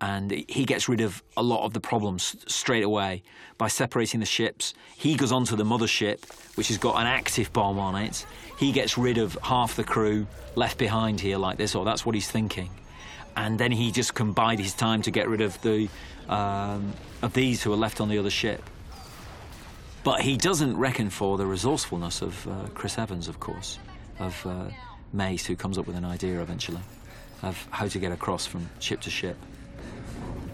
And he gets rid of a lot of the problems straight away by separating the ships. He goes onto the mothership, which has got an active bomb on it. He gets rid of half the crew left behind here, like this, or that's what he's thinking. And then he just can bide his time to get rid of the um, of these who are left on the other ship. But he doesn't reckon for the resourcefulness of uh, Chris Evans, of course, of uh, Mace, who comes up with an idea eventually of how to get across from ship to ship.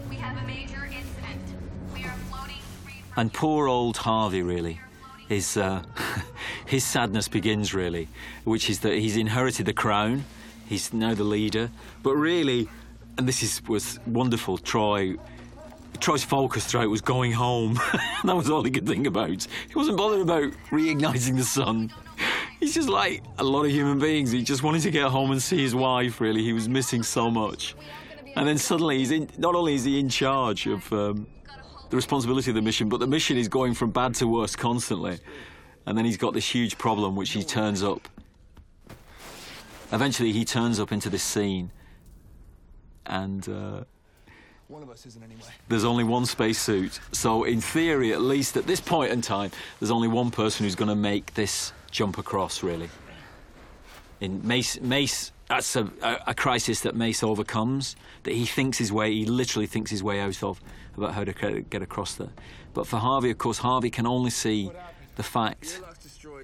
We have a major incident. We are floating And poor old Harvey, really, his uh, his sadness begins really, which is that he's inherited the crown, he's now the leader, but really, and this is was wonderful. Troy. Troy's focus throughout was going home. that was all he could think about. He wasn't bothered about reigniting the sun. He's just like a lot of human beings. He just wanted to get home and see his wife, really. He was missing so much. And then suddenly, he's in, not only is he in charge of um, the responsibility of the mission, but the mission is going from bad to worse constantly. And then he's got this huge problem, which he turns up. Eventually, he turns up into this scene. And. Uh, one of us isn't anyway. There's only one spacesuit. So, in theory, at least at this point in time, there's only one person who's going to make this jump across, really. In Mace, Mace that's a, a, crisis that Mace overcomes, that he thinks his way, he literally thinks his way out of about how to get across there. But for Harvey, of course, Harvey can only see the fact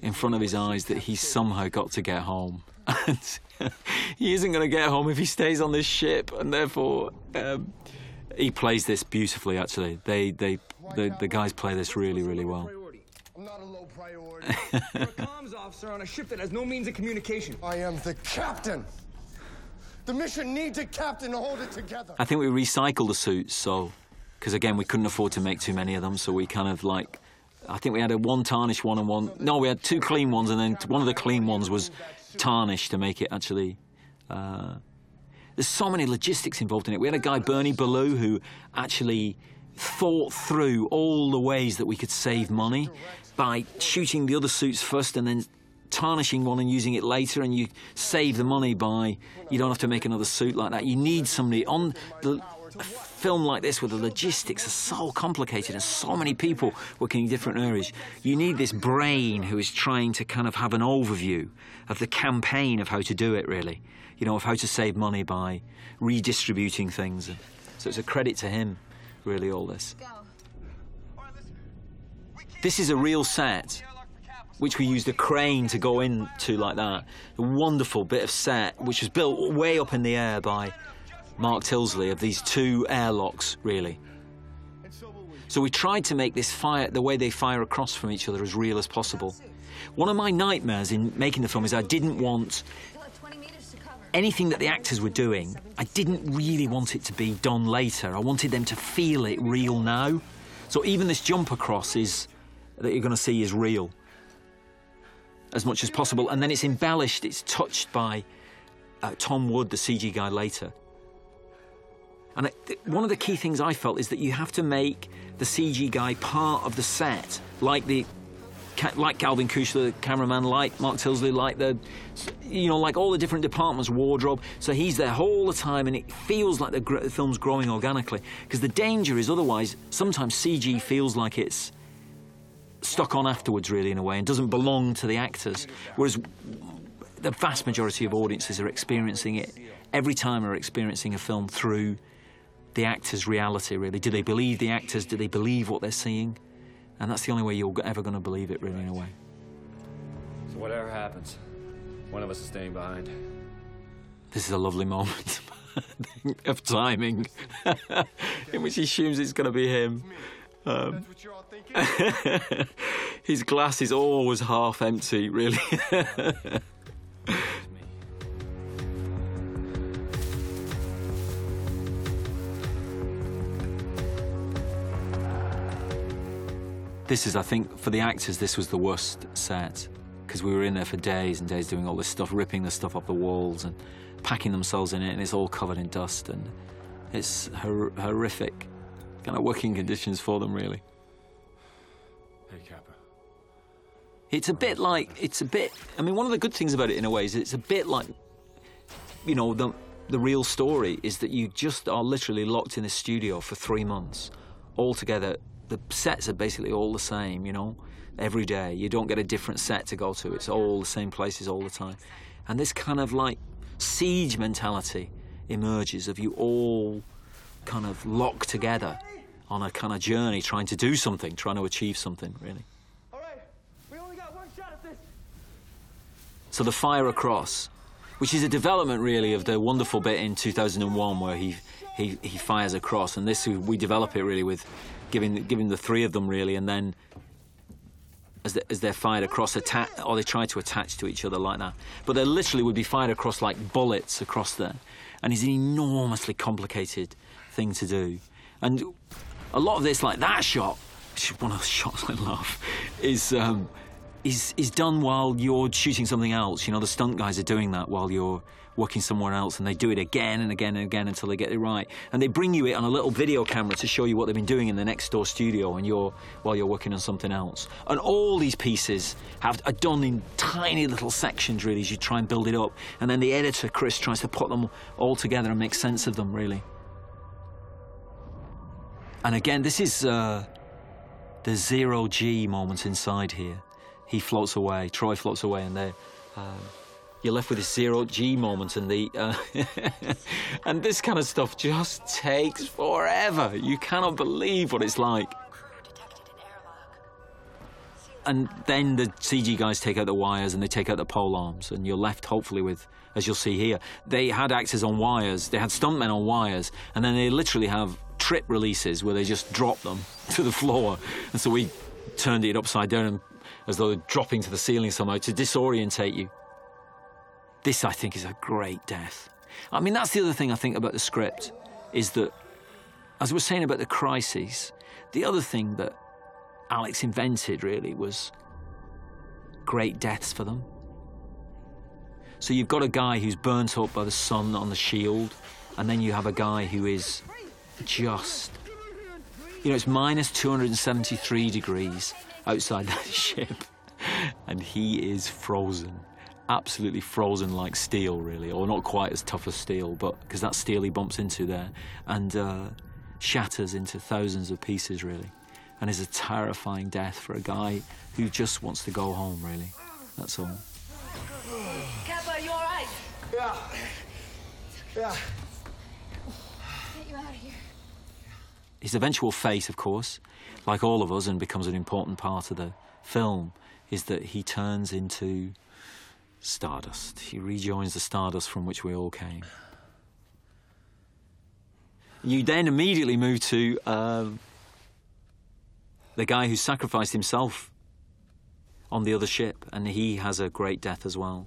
in front of his eyes that he's somehow got to get home. And he isn't going to get home if he stays on this ship, and therefore. Um, he plays this beautifully. Actually, they, they, the, the guys play this really, really well. I'm not a low priority. You're a comms officer on a ship that has no means of communication. I am the captain. The mission needs a captain to hold it together. I think we recycle the suits, so because again we couldn't afford to make too many of them, so we kind of like. I think we had a one tarnished one and one. No, we had two clean ones, and then one of the clean ones was tarnished to make it actually. Uh, there's so many logistics involved in it. We had a guy, Bernie Ballou, who actually thought through all the ways that we could save money by shooting the other suits first and then tarnishing one and using it later, and you save the money by you don't have to make another suit like that. You need somebody on the a film like this where the logistics are so complicated and so many people working in different areas. You need this brain who is trying to kind of have an overview of the campaign of how to do it, really. You know, of how to save money by redistributing things. So it's a credit to him, really, all this. This is a real set, which we used a crane to go into like that. A wonderful bit of set, which was built way up in the air by Mark Tildesley of these two airlocks, really. So we tried to make this fire, the way they fire across from each other, as real as possible. One of my nightmares in making the film is I didn't want anything that the actors were doing, I didn't really want it to be done later. I wanted them to feel it real now. So even this jump across is that you're going to see is real as much as possible. And then it's embellished, it's touched by uh, Tom Wood, the CG guy, later. And one of the key things I felt is that you have to make the CG guy part of the set, like the like Alwin Küchler, the cameraman, like Mark Tildesley, like the, you know, like all the different departments, wardrobe. So he's there all the time, and it feels like the, gr- the film's growing organically. Because the danger is otherwise, sometimes CG feels like it's stuck on afterwards, really, in a way, and doesn't belong to the actors. Whereas the vast majority of audiences are experiencing it every time are experiencing a film through the actor's reality, really. Do they believe the actors? Do they believe what they're seeing? And that's the only way you're ever going to believe it, really, in a way. So whatever happens, one of us is staying behind. This is a lovely moment of timing in which he assumes it's going to be him. Um, his glass is always half empty, really. this is, I think, for the actors, this was the worst set because we were in there for days and days doing all this stuff, ripping the stuff off the walls and packing themselves in it, and it's all covered in dust, and it's hor- horrific kind of working conditions for them, really. Hey, Capa. It's a bit like it's a bit. I mean, one of the good things about it, in a way, is it's a bit like, you know, the the real story is that you just are literally locked in a studio for three months, all together. The sets are basically all the same, you know, every day. You don't get a different set to go to. It's all the same places all the time, and this kind of like siege mentality emerges of you all kind of locked together on a kind of journey, trying to do something, trying to achieve something, really. So the fire across, which is a development really of the wonderful bit in 2001 where he he, he fires across, and this we develop it really with giving giving the three of them really, and then as, as they're fired across, attack or they try to attach to each other like that, but they literally would be fired across like bullets across there, and it's an enormously complicated thing to do, and a lot of this like that shot, one of the shots I love, is. Um, is is done while you're shooting something else. You know, the stunt guys are doing that while you're working somewhere else, and they do it again and again and again until they get it right. And they bring you it on a little video camera to show you what they've been doing in the next door studio, and you're while you're working on something else. And all these pieces have are done in tiny little sections, really, as you try and build it up. And then the editor Chris tries to put them all together and make sense of them, really. And again, this is uh, the zero G moment inside here he floats away, Troy floats away, and they um, you're left with this zero G moment, and the uh, and this kind of stuff just takes forever. You cannot believe what it's like. And then the CG guys take out the wires and they take out the pole arms, and you're left hopefully with, as you'll see here, they had actors on wires, they had stuntmen on wires, and then they literally have trip releases where they just drop them to the floor. And so we turned it upside down and as though they're dropping to the ceiling somehow to disorientate you. This, I think, is a great death. I mean, that's the other thing I think about the script is that, as we're saying about the crises, the other thing that Alex invented really was great deaths for them. So you've got a guy who's burnt up by the sun on the shield, and then you have a guy who is just, you know, it's minus 273 degrees outside that ship, and he is frozen. Absolutely frozen like steel, really, or not quite as tough as steel, but because that steel he bumps into there and uh, shatters into thousands of pieces, really, and is a terrifying death for a guy who just wants to go home, really. That's all. Capa, you all right? Yeah. Yeah. Get you out of here. His eventual fate, of course, like all of us, and becomes an important part of the film, is that he turns into stardust. He rejoins the stardust from which we all came. You then immediately move to um, the guy who sacrificed himself on the other ship, and he has a great death as well.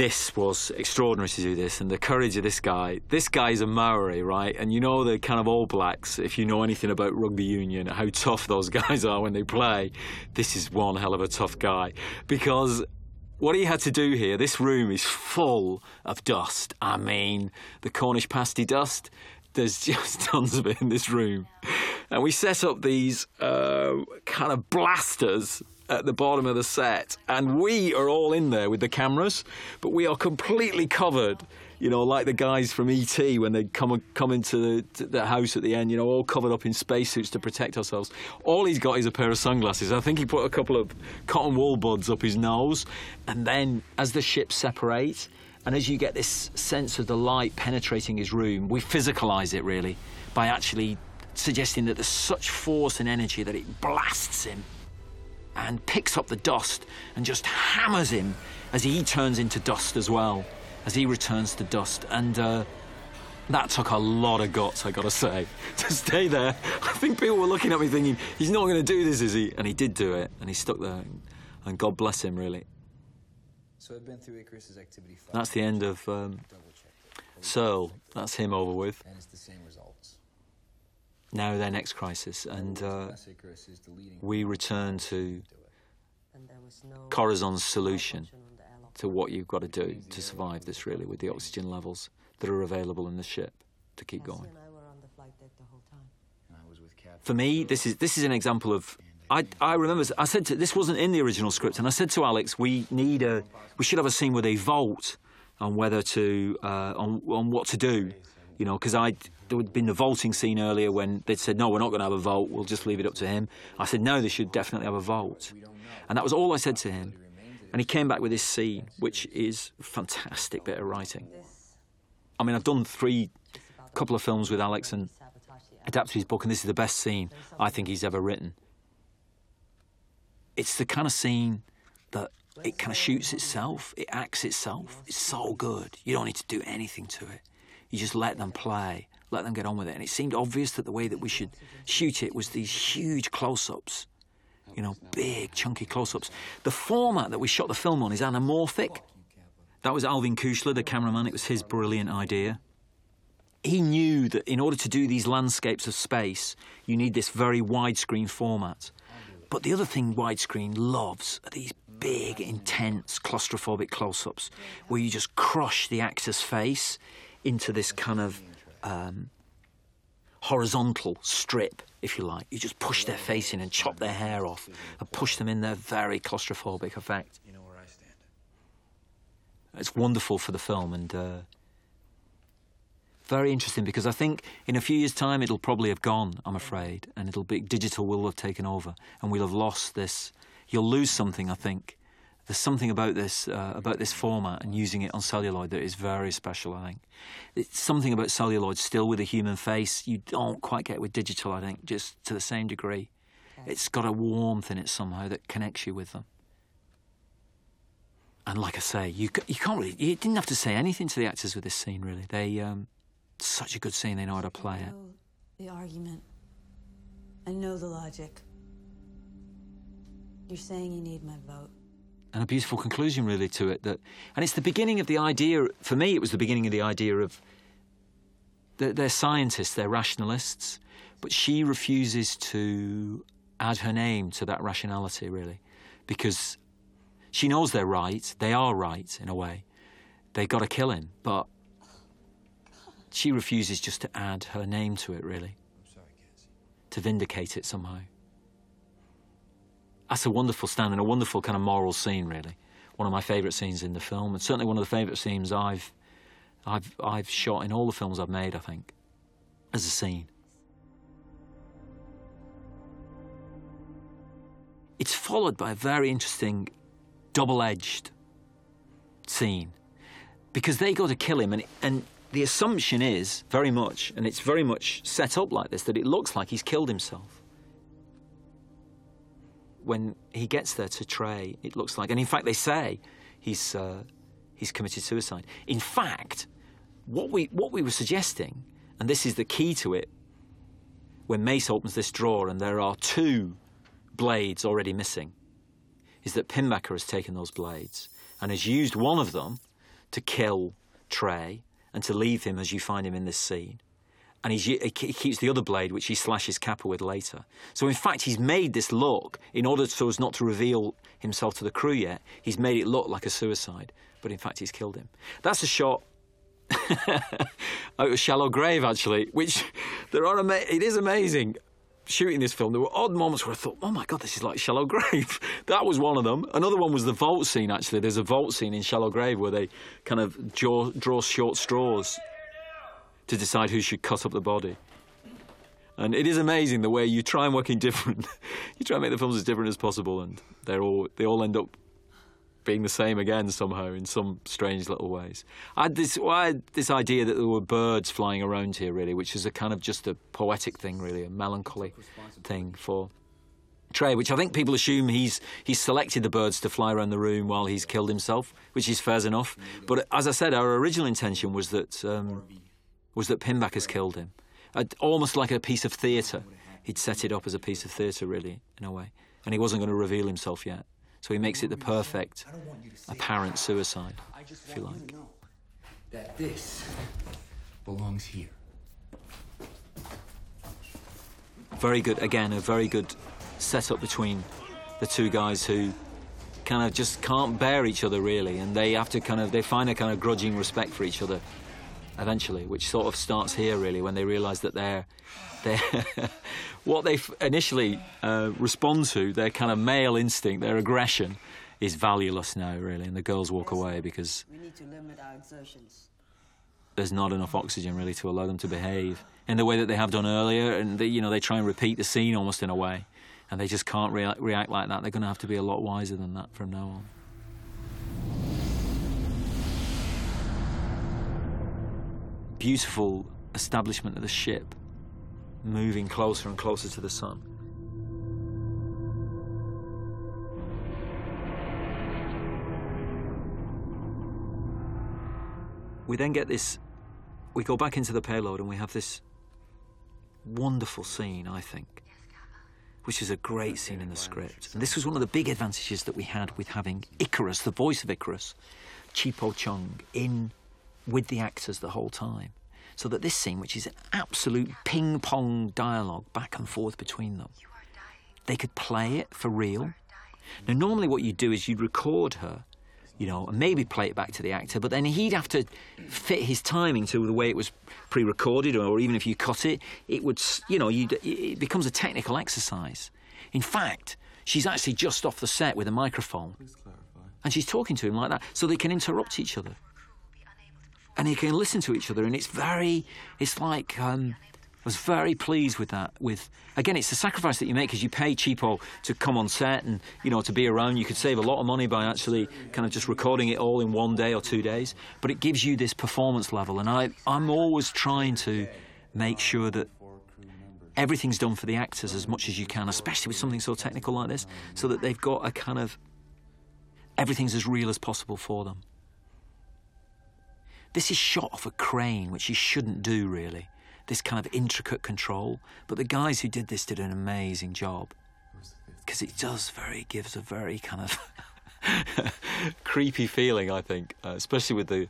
This was extraordinary to do this, and the courage of this guy. This guy's a Maori, right? And you know the kind of All Blacks, if you know anything about rugby union, how tough those guys are when they play. This is one hell of a tough guy because what he had to do here, this room is full of dust. I mean, the Cornish pasty dust there's just tons of it in this room. And we set up these uh, kind of blasters at the bottom of the set, and we are all in there with the cameras, but we are completely covered. You know, like the guys from ET when they come come into the, the house at the end. You know, all covered up in spacesuits to protect ourselves. All he's got is a pair of sunglasses. I think he put a couple of cotton wool buds up his nose, and then as the ships separate, and as you get this sense of the light penetrating his room, we physicalize it really by actually suggesting that there's such force and energy that it blasts him and picks up the dust and just hammers him as he turns into dust as well, as he returns to dust. And uh, that took a lot of guts, I gotta say, to stay there. I think people were looking at me thinking, he's not gonna do this, is he? And he did do it, and he stuck there. And God bless him, really. So I've been through Icarus's activity five. That's the end of um, Searle. That's him over with. And it's the same results. Now their next crisis, and uh, we return to Corazon's solution to what you've got to do to survive this, really, with the oxygen levels that are available in the ship to keep going. with. For me, this is this is an example of. I, I remember I said to, this wasn't in the original script, and I said to Alex, we need a we should have a scene where they vote on whether to uh, on on what to do, you know, because I there had been the voting scene earlier when they'd said no, we're not going to have a vote, we'll just leave it up to him. I said no, they should definitely have a vote, and that was all I said to him, and he came back with this scene, which is a fantastic bit of writing. I mean, I've done three, couple of films with Alex and adapted his book, and this is the best scene I think he's ever written. It's the kind of scene that it kind of shoots itself, it acts itself. It's so good. You don't need to do anything to it. You just let them play, let them get on with it. And it seemed obvious that the way that we should shoot it was these huge close ups, you know, big, chunky close ups. The format that we shot the film on is anamorphic. That was Alwin Küchler, the cameraman. It was his brilliant idea. He knew that in order to do these landscapes of space, you need this very widescreen format. But the other thing widescreen loves are these big, intense, claustrophobic close ups where you just crush the actor's face into this kind of um, horizontal strip, if you like. You just push their face in and chop their hair off and push them in their very claustrophobic effect. You know where I stand. It's wonderful for the film and uh, very interesting because I think in a few years' time it'll probably have gone. I'm afraid, and it'll be digital will have taken over, and we'll have lost this. You'll lose something. I think there's something about this uh, about this format and using it on celluloid that is very special. I think it's something about celluloid still with a human face you don't quite get with digital. I think just to the same degree. It's got a warmth in it somehow that connects you with them. And like I say, you you can't really you didn't have to say anything to the actors with this scene. Really, they um, such a good scene. They know how to play it. know the argument. I know the logic. You're saying you need my vote. And a beautiful conclusion really to it that and it's the beginning of the idea for me it was the beginning of the idea of they're, they're scientists they're rationalists but she refuses to add her name to that rationality really because she knows they're right they are right in a way. They've got to kill him but she refuses just to add her name to it really to vindicate it somehow that's a wonderful stand and a wonderful kind of moral scene, really. One of my favourite scenes in the film, and certainly one of the favourite scenes I've, I've, I've shot in all the films I've made. I think, as a scene. It's followed by a very interesting, double-edged scene, because they go to kill him, and and the assumption is very much, and it's very much set up like this, that it looks like he's killed himself when he gets there to Trey, it looks like, and in fact, they say he's uh, he's committed suicide. In fact, what we what we were suggesting, and this is the key to it, when Mace opens this drawer and there are two blades already missing, is that Pinbacker has taken those blades and has used one of them to kill Trey and to leave him as you find him in this scene and he keeps the other blade, which he slashes Capa with later. So, in fact, he's made this look, in order so as not to reveal himself to the crew yet, he's made it look like a suicide, but in fact, he's killed him. That's a shot. out of Shallow Grave, actually, which there are ama- it is amazing. Shooting this film, there were odd moments where I thought, "Oh my god, this is like Shallow Grave." that was one of them. Another one was the vault scene. Actually, there's a vault scene in Shallow Grave where they kind of draw, draw short straws to decide who should cut up the body. And it is amazing the way you try and work in different. you try and make the films as different as possible, and they're all they all end up being the same again somehow in some strange little ways. I had this, well, I had this idea that there were birds flying around here, really, which is a kind of just a poetic thing, really, a melancholy thing for Trey, which I think people assume he's he's selected the birds to fly around the room while he's killed himself, which is fair enough. But as I said, our original intention was that um, was that Pinback has killed him, almost like a piece of theatre. He'd set it up as a piece of theatre, really, in a way, and he wasn't going to reveal himself yet. So he makes it the perfect apparent suicide, if you like. That this belongs here. Very good, again, a very good setup between the two guys who kind of just can't bear each other really, and they have to kind of they find a kind of grudging respect for each other eventually, which sort of starts here really when they realise that they're they're what they initially uh, respond to, their kind of male instinct, their aggression, is valueless now really, and the girls walk away because We need to limit our exertions. there's not enough oxygen really to allow them to behave in the way that they have done earlier, and they, you know they try and repeat the scene almost in a way, and they just can't rea- react like that. They're going to have to be a lot wiser than that from now on. Beautiful establishment of the ship, moving closer and closer to the sun. We then get this. We go back into the payload and we have this wonderful scene, I think, which is a great scene in the script. And this was one of the big advantages that we had with having Icarus, the voice of Icarus, Chipo Chung, in with the actors the whole time. So that this scene, which is an absolute ping pong dialogue back and forth between them, they could play it for real. Now, normally what you'd do is you'd record her, you know, and maybe play it back to the actor, but then he'd have to fit his timing to the way it was pre recorded, or even if you cut it, it would, you know, you'd, it becomes a technical exercise. In fact, she's actually just off the set with a microphone, and she's talking to him like that, so they can interrupt each other and you can listen to each other, and it's very, it's like, um, I was very pleased with that. With again, it's the sacrifice that you make because you pay Chipo to come on set and you know to be around. You could save a lot of money by actually kind of just recording it all in one day or two days, but it gives you this performance level. And I, I'm always trying to make sure that everything's done for the actors as much as you can, especially with something so technical like this, so that they've got a kind of everything's as real as possible for them. This is shot off a crane, which you shouldn't do really. This kind of intricate control. But the guys who did this did an amazing job. Because it does very, gives a very kind of creepy feeling, I think, uh, especially with the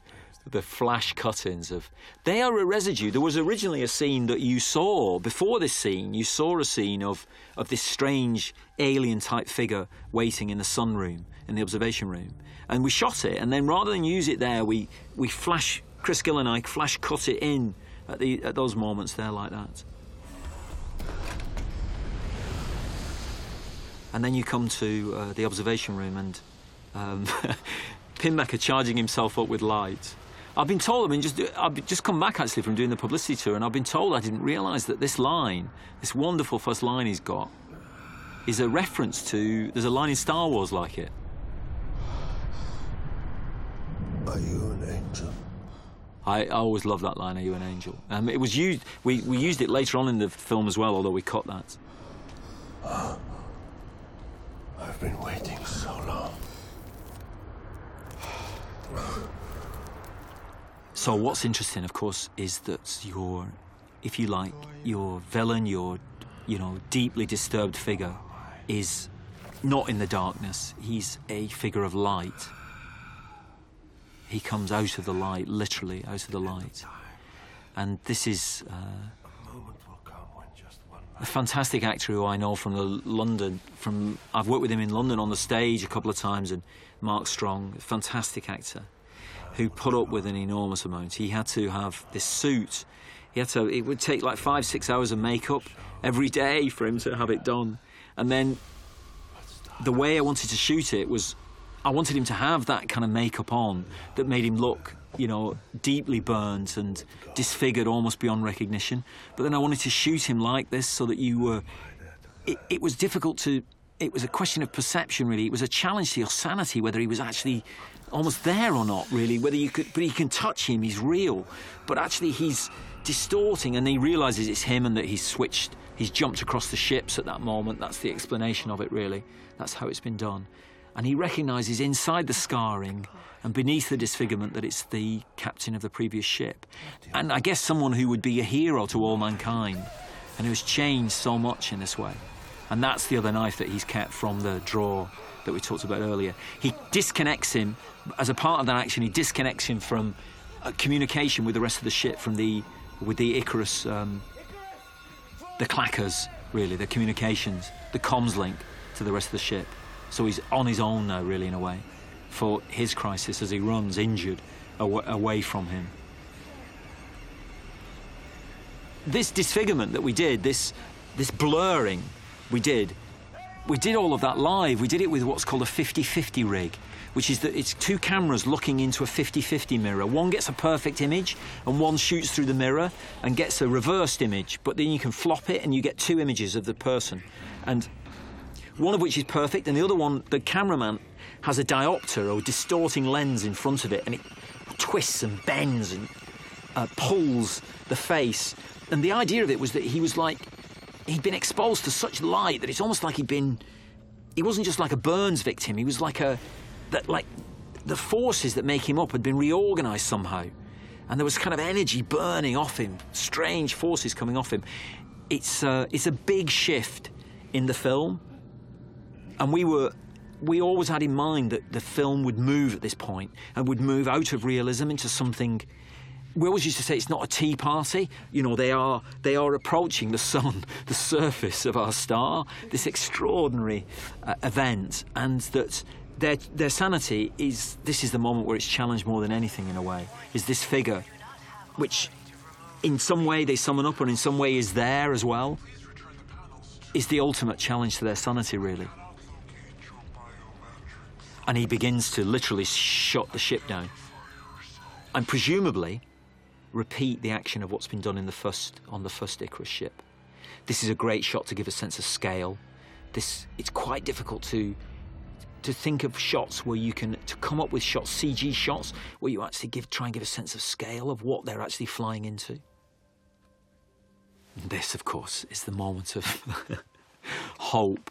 the flash cut-ins of they are a residue there was originally a scene that you saw before this scene you saw a scene of of this strange alien type figure waiting in the sunroom in the observation room and we shot it and then rather than use it there we we flash chris gill and i flash cut it in at the at those moments there like that and then you come to uh, the observation room and um, Pinbacker charging himself up with light. I've been told, I mean, just I've just come back actually from doing the publicity tour, and I've been told I didn't realise that this line, this wonderful first line he's got, is a reference to. There's a line in Star Wars like it. Are you an angel? I, always love that line. Are you an angel? Um, it was used. We, we used it later on in the film as well, although we cut that. I've been waiting so long. So what's interesting, of course, is that your, if you like, your villain, your, you know, deeply disturbed figure, is not in the darkness. He's a figure of light. He comes out of the light, literally out of the light, and this is. Uh, a fantastic actor who I know from the London. From I've worked with him in London on the stage a couple of times, and Mark Strong, fantastic actor, who put up with an enormous amount. He had to have this suit. He had to. It would take like five, six hours of makeup every day for him to have it done. And then the way I wanted to shoot it was, I wanted him to have that kind of makeup on that made him look, you know, deeply burnt and disfigured almost beyond recognition. But then I wanted to shoot him like this so that you were. It, it was difficult to. It was a question of perception, really. It was a challenge to your sanity whether he was actually almost there or not, really. Whether you could, but you can touch him, he's real. But actually, he's distorting, and he realizes it's him and that he's switched, he's jumped across the ships at that moment. That's the explanation of it, really. That's how it's been done. And he recognizes inside the scarring and beneath the disfigurement that it's the captain of the previous ship. And I guess someone who would be a hero to all mankind and who has changed so much in this way. And that's the other knife that he's kept from the drawer that we talked about earlier. He disconnects him, as a part of that action, he disconnects him from uh, communication with the rest of the ship, from the, with the Icarus, um, the clackers, really, the communications, the comms link to the rest of the ship. So he's on his own now, really, in a way, for his crisis as he runs injured aw- away from him. This disfigurement that we did, this, this blurring we did, we did all of that live. We did it with what's called a 50 50 rig, which is that it's two cameras looking into a 50 50 mirror. One gets a perfect image, and one shoots through the mirror and gets a reversed image, but then you can flop it and you get two images of the person. And one of which is perfect, and the other one, the cameraman has a diopter or distorting lens in front of it, and it twists and bends and uh, pulls the face. And the idea of it was that he was like, he'd been exposed to such light that it's almost like he'd been, he wasn't just like a Burns victim, he was like a, that like the forces that make him up had been reorganized somehow. And there was kind of energy burning off him, strange forces coming off him. It's, uh, it's a big shift in the film and we were we always had in mind that the film would move at this point and would move out of realism into something we always used to say it's not a tea party. You know they are they are approaching the sun the surface of our star this extraordinary uh, event and that their their sanity is this is the moment where it's challenged more than anything in a way is this figure which in some way they summon up and in some way is there as well is the ultimate challenge to their sanity really and he begins to literally shut the ship down. And presumably repeat the action of what's been done in the first on the first Icarus ship. This is a great shot to give a sense of scale. This it's quite difficult to to think of shots where you can to come up with shots, CG shots, where you actually give try and give a sense of scale of what they're actually flying into. This, of course, is the moment of hope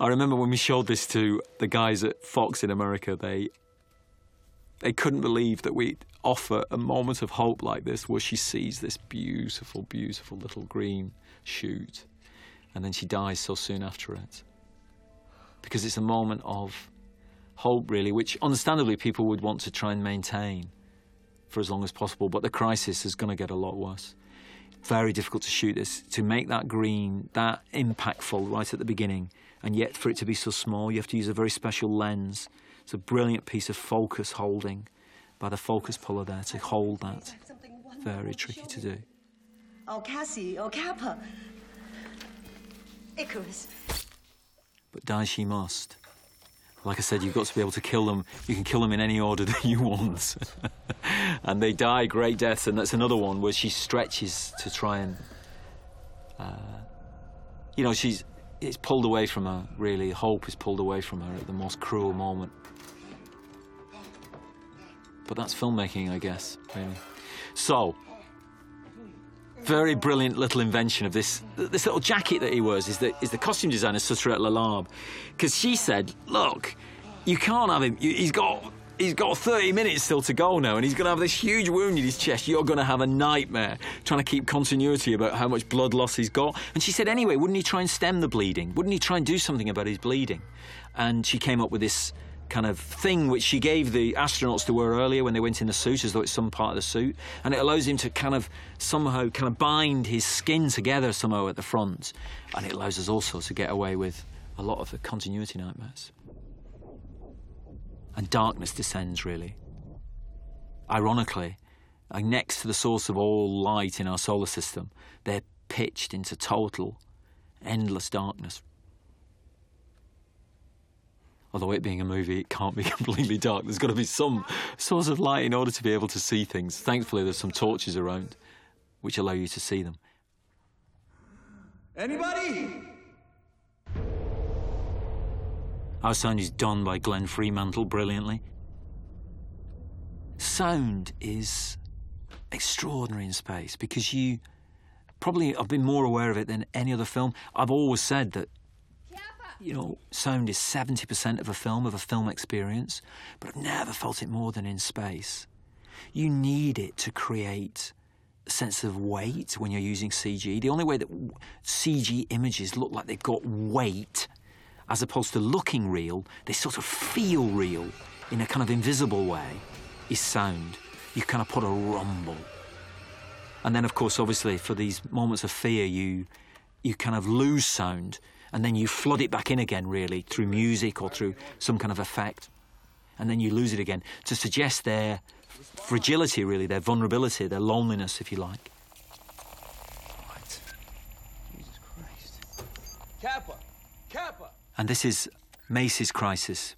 I remember when we showed this to the guys at Fox in America, they they couldn't believe that we'd offer a moment of hope like this where she sees this beautiful, beautiful little green shoot and then she dies so soon after it. Because it's a moment of hope, really, which understandably people would want to try and maintain for as long as possible, but the crisis is going to get a lot worse. Very difficult to shoot this, to make that green, that impactful right at the beginning and yet for it to be so small, you have to use a very special lens. It's a brilliant piece of focus holding by the focus puller there to hold that. Very tricky to do. Oh, Cassie, oh, Capa. Icarus. But die she must. Like I said, you've got to be able to kill them. You can kill them in any order that you want. and they die great deaths, and that's another one where she stretches to try and. Uh, you know, she's it's pulled away from her, really. Hope is pulled away from her at the most cruel moment. But that's filmmaking, I guess, really. So, very brilliant little invention of this this little jacket that he wears is the, is the costume designer Suttirat Larlarb. Because she said, look, you can't have him, he's got he's got 30 minutes still to go now, and he's going to have this huge wound in his chest. You're going to have a nightmare trying to keep continuity about how much blood loss he's got. And she said, anyway, wouldn't he try and stem the bleeding? Wouldn't he try and do something about his bleeding? And she came up with this kind of thing which she gave the astronauts to wear earlier when they went in the suit as though it's some part of the suit and it allows him to kind of somehow kind of bind his skin together somehow at the front and it allows us also to get away with a lot of the continuity nightmares and darkness descends, really. ironically, next to the source of all light in our solar system. They're pitched into total, endless darkness. Although it being a movie, it can't be completely dark. There's got to be some source of light in order to be able to see things. Thankfully, there's some torches around which allow you to see them. Anybody? Our sound is done by Glenn Freemantle brilliantly. Sound is extraordinary in space because you probably have been more aware of it than any other film. I've always said that, you know, sound is 70% of a film, of a film experience, but I've never felt it more than in space. You need it to create a sense of weight when you're using CG. The only way that CG images look like they've got weight, as opposed to looking real, they sort of feel real in a kind of invisible way, is sound. You kind of put a rumble. And then, of course, obviously, for these moments of fear, you you kind of lose sound, and then you flood it back in again, really, through music or through some kind of effect, and then you lose it again to suggest their fragility, really, their vulnerability, their loneliness, if you like. And this is Mace's crisis.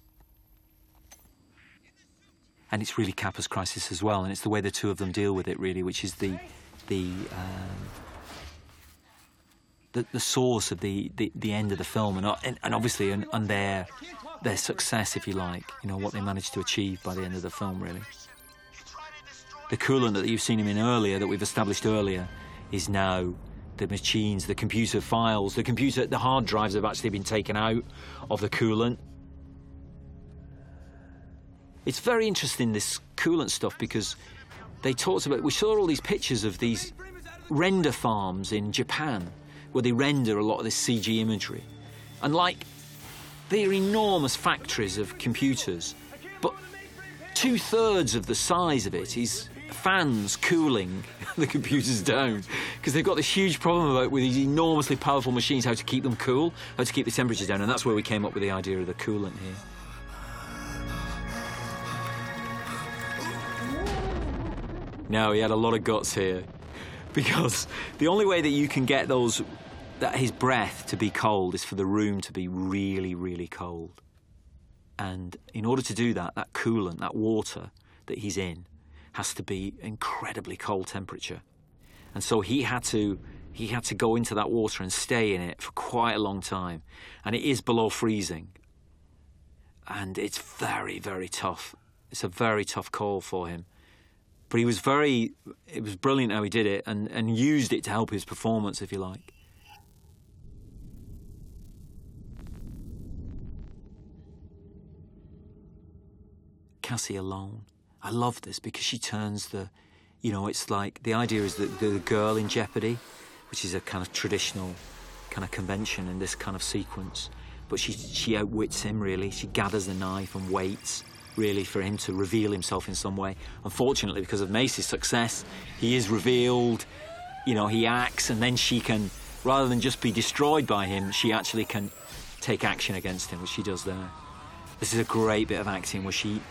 And it's really Capa's crisis as well, and it's the way the two of them deal with it, really, which is the the um, the, the source of the, the, the end of the film, and and, and obviously and, and their their success, if you like, you know what they managed to achieve by the end of the film, really. The coolant that you've seen him in earlier, that we've established earlier, is now the machines, the computer files, the computer, the hard drives have actually been taken out of the coolant. It's very interesting this coolant stuff because they talked about. We saw all these pictures of these render farms in Japan where they render a lot of this CG imagery, and like they're enormous factories of computers, but two thirds of the size of it is fans cooling the computers down because they've got this huge problem about with these enormously powerful machines how to keep them cool, how to keep the temperatures down, and that's where we came up with the idea of the coolant here. No, he had a lot of guts here because the only way that you can get those that his breath to be cold is for the room to be really, really cold. And in order to do that, that coolant, that water that he's in, has to be incredibly cold temperature. And so he had to he had to go into that water and stay in it for quite a long time. And it is below freezing. And it's very, very tough. It's a very tough call for him. But he was very it was brilliant how he did it and, and used it to help his performance, if you like. Cassie alone. I love this because she turns the, you know, it's like the idea is that the girl in jeopardy, which is a kind of traditional kind of convention in this kind of sequence, but she she outwits him really. She gathers the knife and waits really for him to reveal himself in some way. Unfortunately, because of Mace's success, he is revealed. You know, he acts, and then she can, rather than just be destroyed by him, she actually can take action against him, which she does there. This is a great bit of acting where she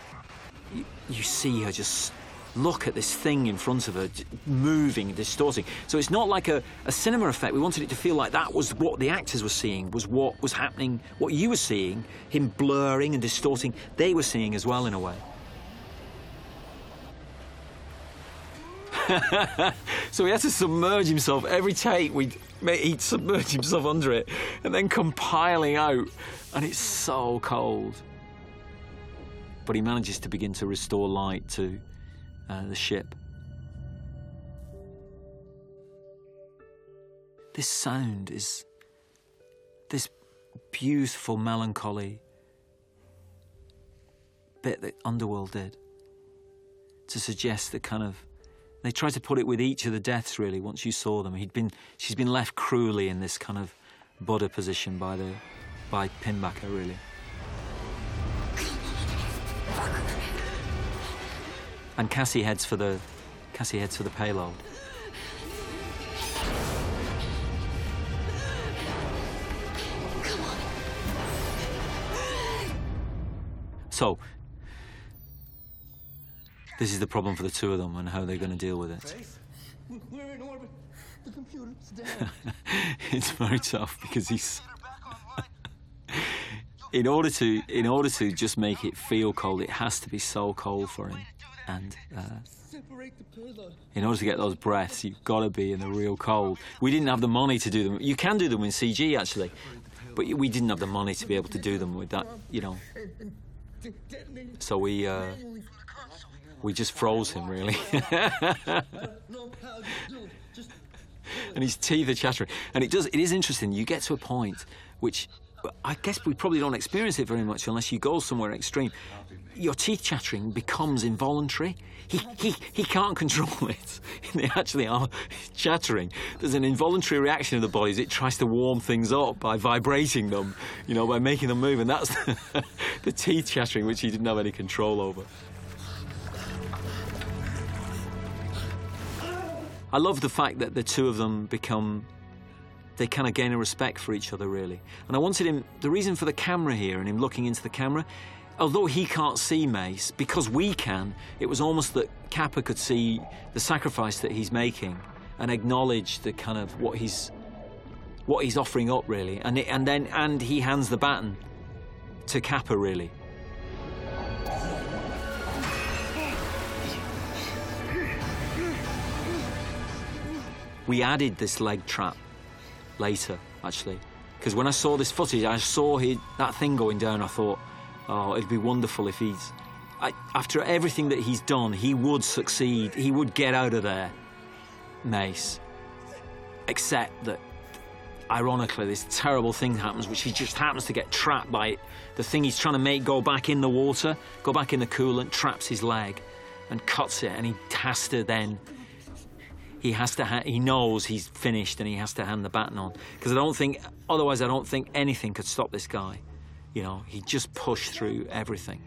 you, see her just look at this thing in front of her moving distorting. So it's not like a, a, cinema effect. We wanted it to feel like that was what the actors were seeing was what was happening what you were seeing him blurring and distorting. They were seeing as well in a way. So he had to submerge himself. Every take We'd, he'd submerge himself under it and then compiling out. And it's so cold but he manages to begin to restore light to uh, the ship. This sound is this beautiful melancholy bit that Underworld did to suggest the kind of they tried to put it with each of the deaths really once you saw them he'd been she's been left cruelly in this kind of Buddha position by the by Pinbacker really and Cassie heads for the Cassie heads for the payload. So this is the problem for the two of them and how they're going to deal with it. We're in orbit. The computer's dead. it's very tough because he's in order to in order to just make it feel cold, it has to be so cold for him, and uh, Separate the payload. in order to get those breaths, you've got to be in the real cold. We didn't have the money to do them. You can do them in CG actually, but we didn't have the money to be able to do them with that, you know. So we uh, we just froze him really. and his teeth are chattering. And it does. It is interesting. You get to a point which I guess we probably don't experience it very much unless you go somewhere extreme. Your teeth chattering becomes involuntary. He, he, he can't control it. they actually are chattering. There's an involuntary reaction of the body it tries to warm things up by vibrating them, you know, by making them move. And that's the, the teeth chattering, which he didn't have any control over. I love the fact that the two of them become they kind of gain a respect for each other really and i wanted him the reason for the camera here and him looking into the camera although he can't see mace because we can it was almost that Capa could see the sacrifice that he's making and acknowledge the kind of what he's what he's offering up really and it, and then and he hands the baton to Capa really we added this leg trap later, actually. Because when I saw this footage, I saw he, that thing going down. I thought, oh, it'd be wonderful if he's. I, after everything that he's done, he would succeed. He would get out of there, Mace. Except that, ironically, this terrible thing happens, which he just happens to get trapped by. The thing he's trying to make go back in the water, go back in the coolant, traps his leg and cuts it, and he has to then he has to ha- he knows he's finished and he has to hand the baton on because I don't think otherwise I don't think anything could stop this guy you know he just pushed through everything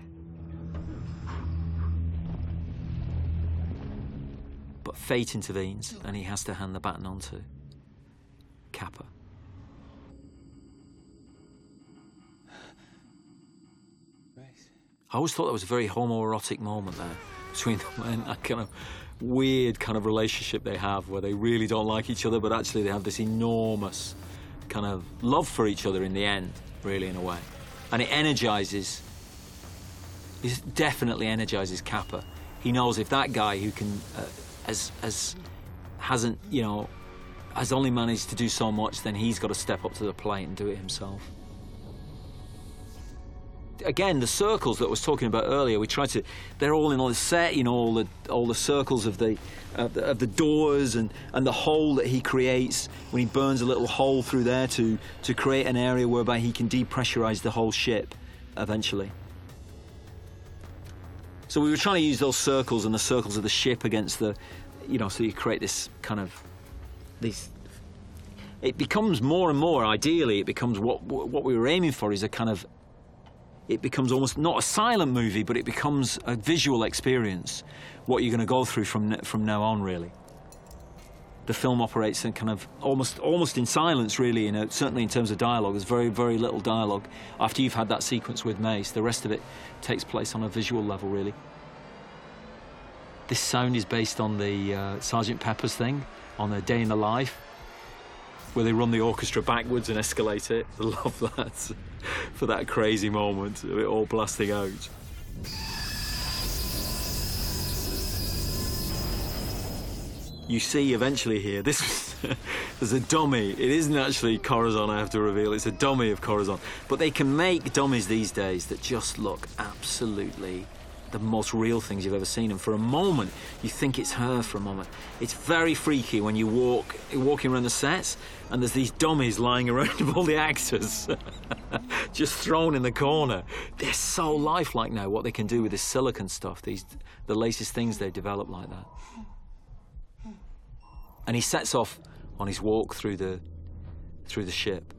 but fate intervenes and he has to hand the baton on to Capa I always thought that was a very homoerotic moment there between them and that kind of weird kind of relationship they have where they really don't like each other, but actually they have this enormous kind of love for each other in the end, really, in a way. And it energizes, it definitely energizes Capa. He knows if that guy who can, uh, as, as hasn't, you know, has only managed to do so much, then he's got to step up to the plate and do it himself again, the circles that I was talking about earlier, we tried to, they're all in all the set, you know, all the, all the circles of the, of the, of the doors and, and the hole that he creates when he burns a little hole through there to, to create an area whereby he can depressurize the whole ship eventually. So we were trying to use those circles and the circles of the ship against the, you know, so you create this kind of, these it becomes more and more ideally it becomes what what we were aiming for is a kind of it becomes almost not a silent movie, but it becomes a visual experience. What you're going to go through from from now on, really. The film operates in kind of almost almost in silence, really. You know, certainly in terms of dialogue, there's very very little dialogue. After you've had that sequence with Mace, the rest of it takes place on a visual level, really. This sound is based on the uh, Sergeant Pepper's thing, on a Day in the Life, where they run the orchestra backwards and escalate it. I love that for that crazy moment of it all blasting out. You see eventually here, this there's a dummy. It isn't actually Corazon, I have to reveal. It's a dummy of Corazon. But they can make dummies these days that just look absolutely the most real things you've ever seen. And for a moment, you think it's her for a moment. It's very freaky when you walk walking around the sets and there's these dummies lying around of all the actors, just thrown in the corner. They're so lifelike now. What they can do with this silicon stuff, these the latest things they've developed like that. And he sets off on his walk through the through the ship.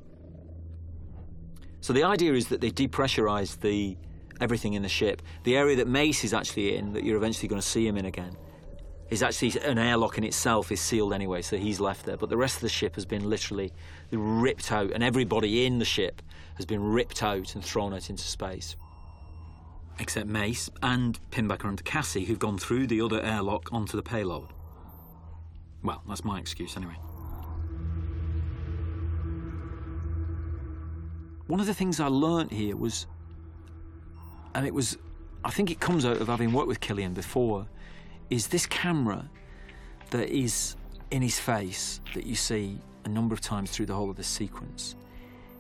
So the idea is that they depressurize the everything in the ship. The area that Mace is actually in, that you're eventually going to see him in again, is actually an airlock in itself is sealed anyway, so he's left there. But the rest of the ship has been literally ripped out, and everybody in the ship has been ripped out and thrown out into space. except Mace and Pinbacker and Cassie, who've gone through the other airlock onto the payload. Well, that's my excuse anyway. One of the things I learnt here was, and it was, I think it comes out of having worked with Cillian before, is this camera that is in his face that you see a number of times through the whole of this sequence.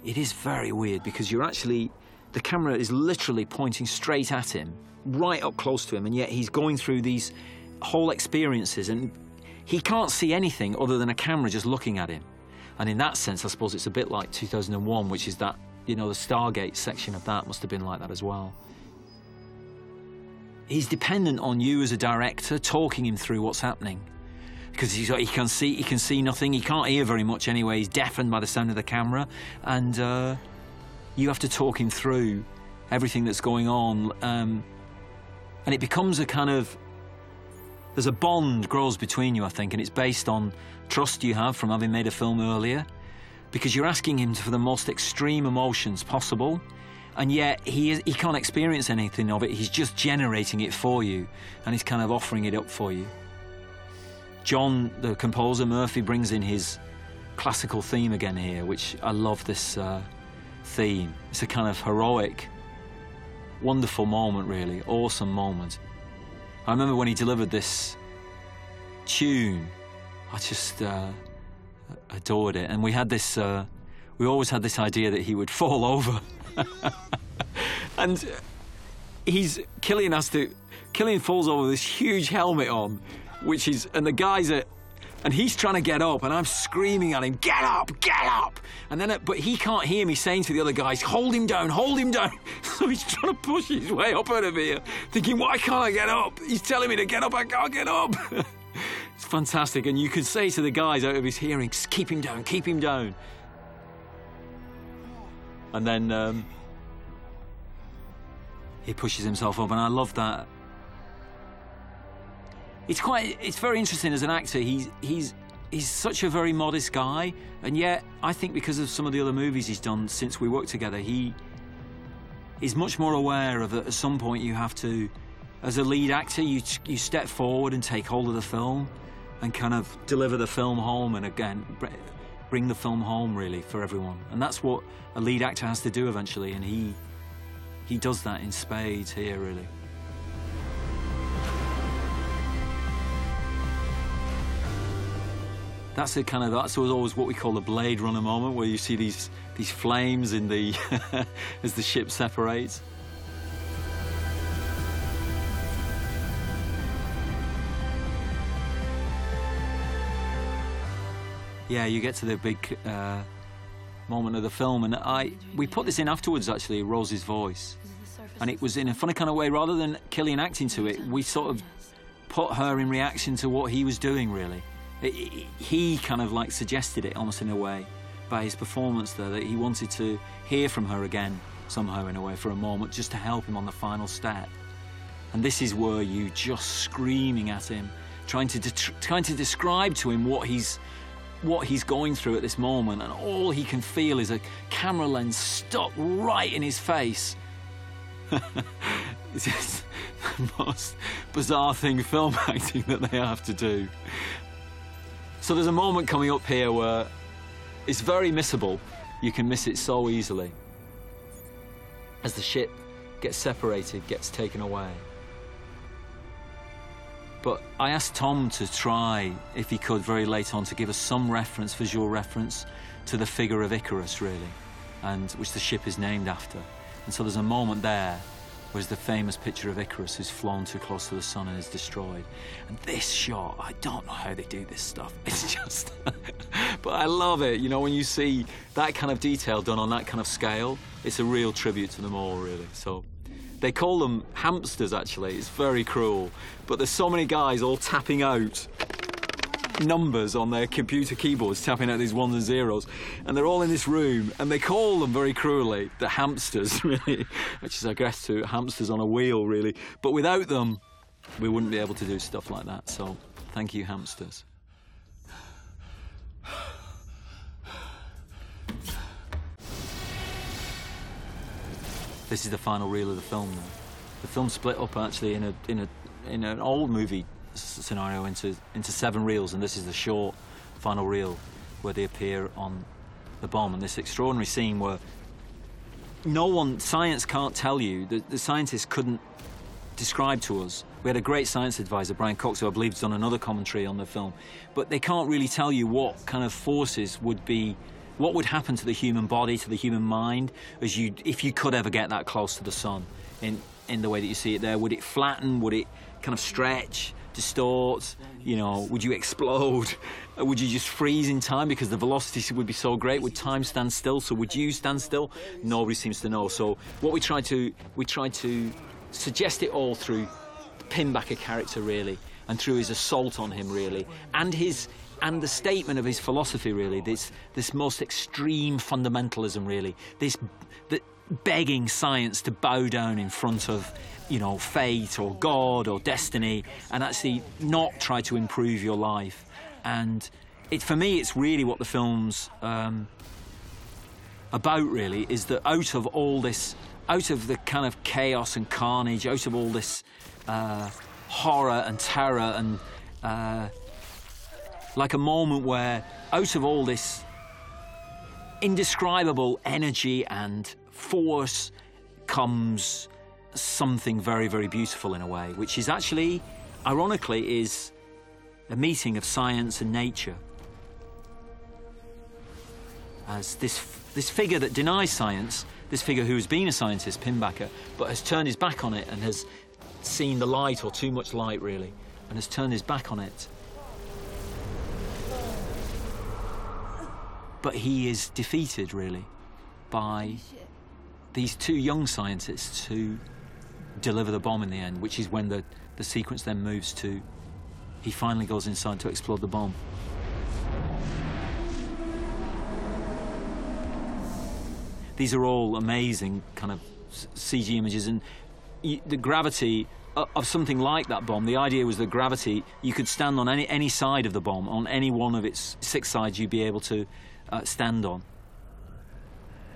It is very weird because you're actually, the camera is literally pointing straight at him, right up close to him, and yet he's going through these whole experiences and he can't see anything other than a camera just looking at him. And in that sense, I suppose it's a bit like 2001, which is that, you know, the Stargate section of that must have been like that as well. He's dependent on you as a director talking him through what's happening because he can see he can see nothing. He can't hear very much anyway. He's deafened by the sound of the camera, and uh, you have to talk him through everything that's going on, um, and it becomes a kind of there's a bond grows between you, I think, and it's based on trust you have from having made a film earlier, because you're asking him for the most extreme emotions possible. And yet he is, he can't experience anything of it. He's just generating it for you, and he's kind of offering it up for you. John, the composer, Murphy, brings in his classical theme again here, which I love this uh, theme. It's a kind of heroic, wonderful moment, really, awesome moment. I remember when he delivered this tune, I just uh, adored it. And we had this, uh, we always had this idea that he would fall over. and uh, he's, Cillian has to, Cillian falls over with this huge helmet on which is, and the guys are, and he's trying to get up, and I'm screaming at him, "Get up, get up!" And then, uh, but he can't hear me saying to the other guys, "Hold him down, hold him down." So he's trying to push his way up out of here, thinking, "Why can't I get up?" He's telling me to get up, I can't get up. it's fantastic, and you could say to the guys out of his hearing, "Keep him down, keep him down." And then um, he pushes himself up, and I love that. It's quite it's very interesting as an actor. He's he's he's such a very modest guy and yet i think because of some of the other movies he's done since we worked together he is much more aware of that at some point you have to as a lead actor you you step forward and take hold of the film and kind of deliver the film home and again bring the film home really for everyone and that's what a lead actor has to do eventually and he he does that in spades here really that's a kind of that's always what we call the Blade Runner moment, where you see these these flames in the as the ship separates. Yeah, you get to the big uh, moment of the film, and I we put this in afterwards actually, Rose's voice, and it was in a funny kind of way. Rather than Cillian acting to it, we sort of put her in reaction to what he was doing, really he kind of like suggested it almost in a way by his performance there that he wanted to hear from her again somehow in a way for a moment just to help him on the final step and this is where you just screaming at him trying to trying to describe to him what he's what he's going through at this moment and all he can feel is a camera lens stuck right in his face it's just the most bizarre thing film acting that they have to do so there's a moment coming up here where it's very missable. You can miss it so easily. As the ship gets separated, gets taken away. But I asked Tom to try, if he could, very late on, to give us some reference, visual reference, to the figure of Icarus, really, and which the ship is named after. And so there's a moment there was the famous picture of Icarus who's flown too close to the sun and is destroyed. And this shot, I don't know how they do this stuff. It's just, but I love it. You know, when you see that kind of detail done on that kind of scale, it's a real tribute to them all, really. So they call them hamsters, actually. It's very cruel. But there's so many guys all tapping out numbers on their computer keyboards, tapping out these ones and zeros, and they're all in this room, and they call them very cruelly the hamsters, really, which is, I guess, to hamsters on a wheel, really. But without them, we wouldn't be able to do stuff like that. So, thank you, hamsters. This is the final reel of the film now. The film split up actually in a in a in an old movie scenario into into seven reels, and this is the short final reel where they appear on the bomb, and this extraordinary scene where no one, science can't tell you, the, the scientists couldn't describe to us. We had a great science advisor, Brian Cox, who I believe has done another commentary on the film, but they can't really tell you what kind of forces would be, what would happen to the human body, to the human mind, as you, if you could ever get that close to the sun, in in the way that you see it there. Would it flatten? Would it kind of stretch? distort? You know, would you explode? Would you just freeze in time because the velocity would be so great? Would time stand still? So would you stand still? Nobody seems to know. So what we try to we tried to suggest it all through Pinbacker character really, and through his assault on him really, and his and the statement of his philosophy really. This this most extreme fundamentalism really. This that begging science to bow down in front of you know, fate or God or destiny, and actually not try to improve your life. And it, for me, it's really what the film's um, about. Really, is that out of all this, out of the kind of chaos and carnage, out of all this uh, horror and terror, and uh, like a moment where, out of all this indescribable energy and force, comes something very, very beautiful in a way, which is actually, ironically, is a meeting of science and nature. As this, this figure that denies science, this figure who has been a scientist, Pinbacker, but has turned his back on it and has seen the light, or too much light really, and has turned his back on it. But he is defeated really by these two young scientists who deliver the bomb in the end, which is when the, the sequence then moves to he finally goes inside to explode the bomb. These are all amazing kind of CG images, and the gravity of something like that bomb. The idea was that gravity, you could stand on any any side of the bomb, on any one of its six sides, you'd be able to uh, stand on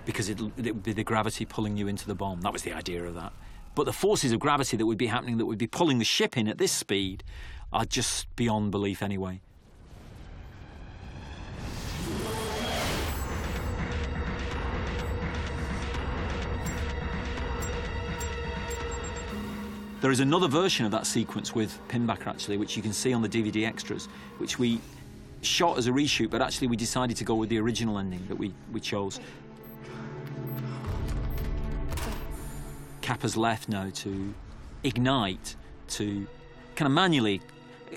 because it, it would be the gravity pulling you into the bomb. That was the idea of that. But the forces of gravity that would be happening, that would be pulling the ship in at this speed, are just beyond belief anyway. There is another version of that sequence with Pinbacker actually, which you can see on the DVD extras, which we shot as a reshoot, but actually we decided to go with the original ending that we, we chose. Capa's left now to ignite, to kind of manually,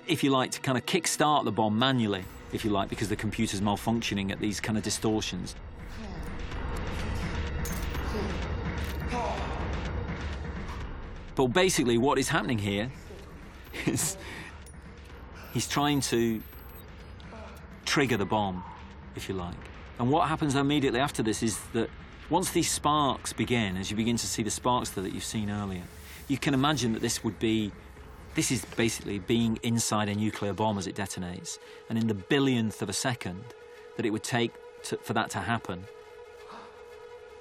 if you like, to kind of kick-start the bomb manually, if you like, because the computer's malfunctioning at these kind of distortions. But basically, what is happening here is he's trying to trigger the bomb, if you like. And what happens immediately after this is that once these sparks begin, as you begin to see the sparks that you've seen earlier, you can imagine that this would be this is basically being inside a nuclear bomb as it detonates. And in the billionth of a second that it would take to, for that to happen,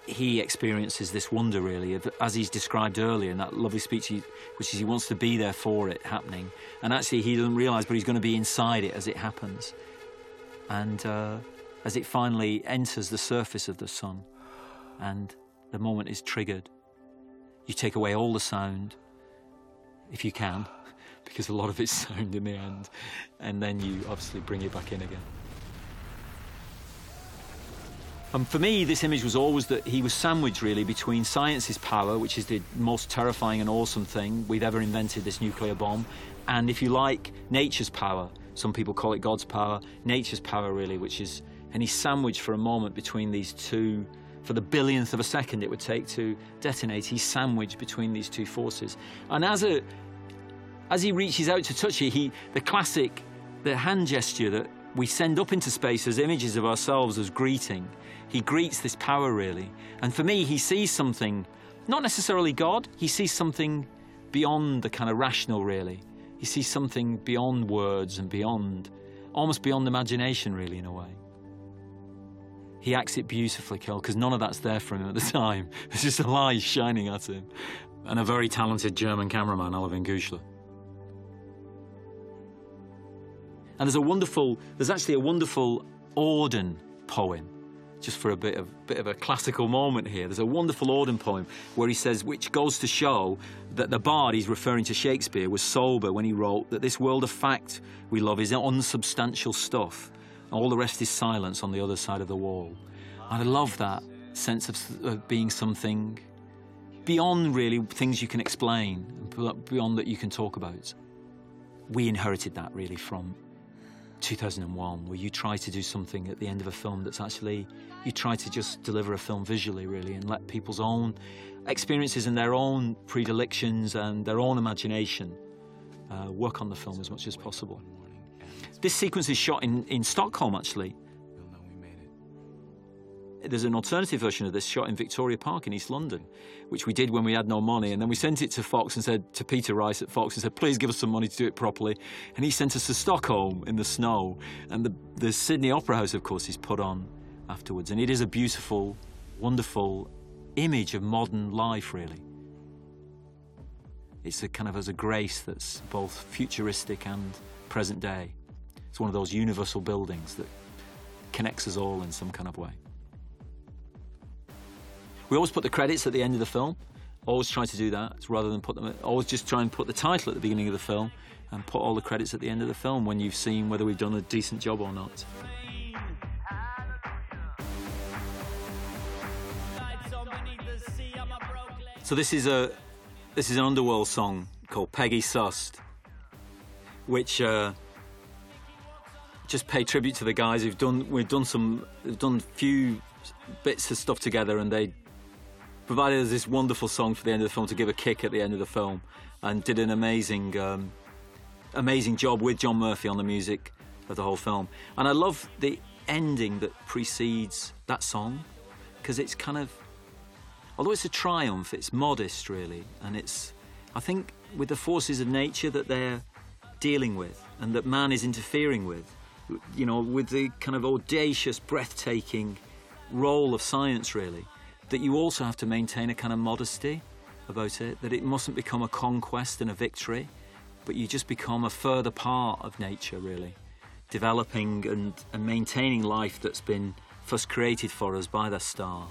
he experiences this wonder, really, of, as he's described earlier in that lovely speech, he, which is he wants to be there for it happening. And actually, he doesn't realise, but he's going to be inside it as it happens. And uh, as it finally enters the surface of the sun, and the moment is triggered, you take away all the sound, if you can, because a lot of it's sound in the end, and then you obviously bring it back in again. And for me, this image was always that he was sandwiched really between science's power, which is the most terrifying and awesome thing we've ever invented, this nuclear bomb, and if you like, nature's power. Some people call it God's power, nature's power really, which is, and he's sandwiched for a moment between these two. For the billionth of a second it would take to detonate, he's sandwiched between these two forces. And as a, as he reaches out to touch it, he, the classic, the hand gesture that we send up into space as images of ourselves as greeting, he greets this power really. And for me, he sees something, not necessarily God, he sees something beyond the kind of rational really. He sees something beyond words and beyond, almost beyond imagination really in a way. He acts it beautifully, Kel, because none of that's there for him at the time. It's just a light shining at him. and a very talented German cameraman, Alwin Küchler. And there's a wonderful, there's actually a wonderful Auden poem, just for a bit of bit of a classical moment here. There's a wonderful Auden poem where he says, which goes to show that the bard he's referring to Shakespeare was sober when he wrote that this world of fact we love is unsubstantial stuff, all the rest is silence on the other side of the wall. And I love that sense of, of being something beyond really things you can explain, beyond that you can talk about. We inherited that really from 2001, where you try to do something at the end of a film that's actually, you try to just deliver a film visually, really, and let people's own experiences and their own predilections and their own imagination uh, work on the film as much as possible. This sequence is shot in, in Stockholm, actually, there's an alternative version of this shot in Victoria Park in East London, which we did when we had no money. And then we sent it to Fox and said, to Peter Rice at Fox, and said, please give us some money to do it properly. And he sent us to Stockholm in the snow. And the, the Sydney Opera House, of course, is put on afterwards. And it is a beautiful, wonderful image of modern life, really. It's a kind of as a grace that's both futuristic and present day. It's one of those universal buildings that connects us all in some kind of way. We always put the credits at the end of the film. Always try to do that rather than put them. Always just try and put the title at the beginning of the film, and put all the credits at the end of the film when you've seen whether we've done a decent job or not. So this is a this is an underworld song called Peggy Sust, which uh, just pay tribute to the guys who've done. We've done some. We've done few bits of stuff together, and they provided us this wonderful song for the end of the film to give a kick at the end of the film, and did an amazing, um, amazing job with John Murphy on the music of the whole film. And I love the ending that precedes that song because it's kind of, although it's a triumph, it's modest really, and it's, I think, with the forces of nature that they're dealing with and that man is interfering with, you know, with the kind of audacious, breathtaking role of science really that you also have to maintain a kind of modesty about it, that it mustn't become a conquest and a victory, but you just become a further part of nature, really, developing and, and maintaining life that's been first created for us by the star.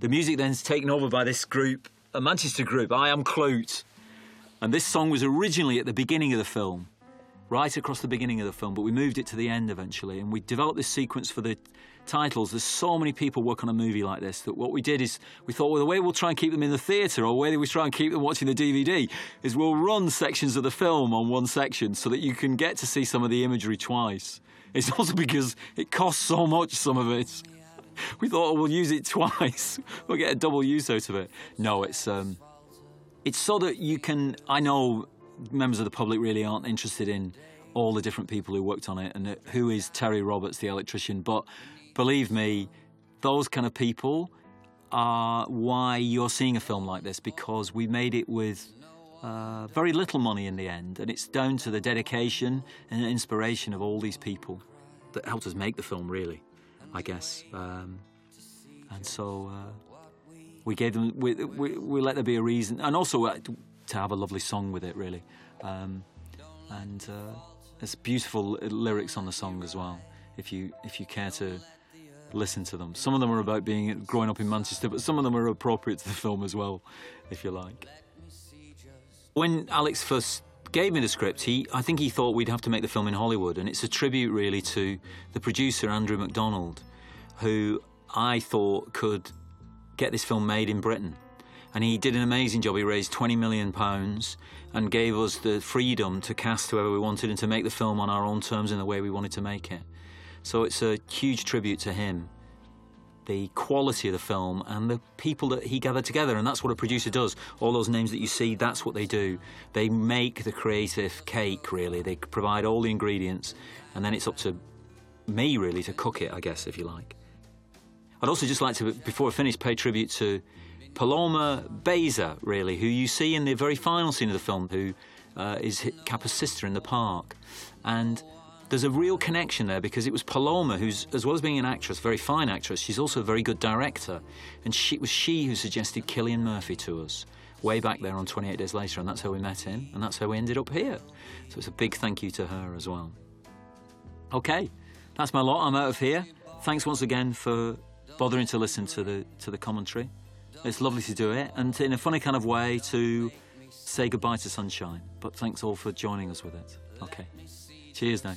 The music then is taken over by this group, a Manchester group, I Am Kloot. And this song was originally at the beginning of the film right across the beginning of the film, but we moved it to the end eventually. And we developed this sequence for the titles. There's so many people work on a movie like this that what we did is we thought, well, the way we'll try and keep them in the theatre or the way we try and keep them watching the DVD is we'll run sections of the film on one section so that you can get to see some of the imagery twice. It's also because it costs so much, some of it. We thought, oh, we'll use it twice. we'll get a double use out of it. No, it's um, it's so that you can. I know members of the public really aren't interested in all the different people who worked on it and who is Terry Roberts, the electrician. But believe me, those kind of people are why you're seeing a film like this because we made it with uh, very little money in the end, and it's down to the dedication and inspiration of all these people that helped us make the film, really, I guess. Um, and so uh, we gave them, we, we, we, let there be a reason, and also uh, to have a lovely song with it, really. Um, and uh, beautiful lyrics on the song as well. If you if you care to listen to them, some of them are about being growing up in Manchester, but some of them are appropriate to the film as well, if you like. When Alex first gave me the script, he I think he thought we'd have to make the film in Hollywood, and it's a tribute really to the producer Andrew Macdonald, who I thought could get this film made in Britain and he did an amazing job. He raised 20 million pounds and gave us the freedom to cast whoever we wanted and to make the film on our own terms in the way we wanted to make it. So it's a huge tribute to him, the quality of the film and the people that he gathered together. And that's what a producer does. All those names that you see, that's what they do. They make the creative cake, really. They provide all the ingredients, and then it's up to me, really, to cook it, I guess, if you like. I'd also just like to, before I finish, pay tribute to Paloma Baeza, really, who you see in the very final scene of the film, who uh, is Capa's sister in the park. And there's a real connection there because it was Paloma who's, as well as being an actress, very fine actress, she's also a very good director. And she, it was she who suggested Cillian Murphy to us way back there on 28 Days Later, and that's how we met him, and that's how we ended up here. So it's a big thank you to her as well. Okay, that's my lot. I'm out of here. Thanks once again for bothering to listen to the to the commentary. It's lovely to do it, and in a funny kind of way to say goodbye to sunshine. But thanks all for joining us with it. Okay, cheers now.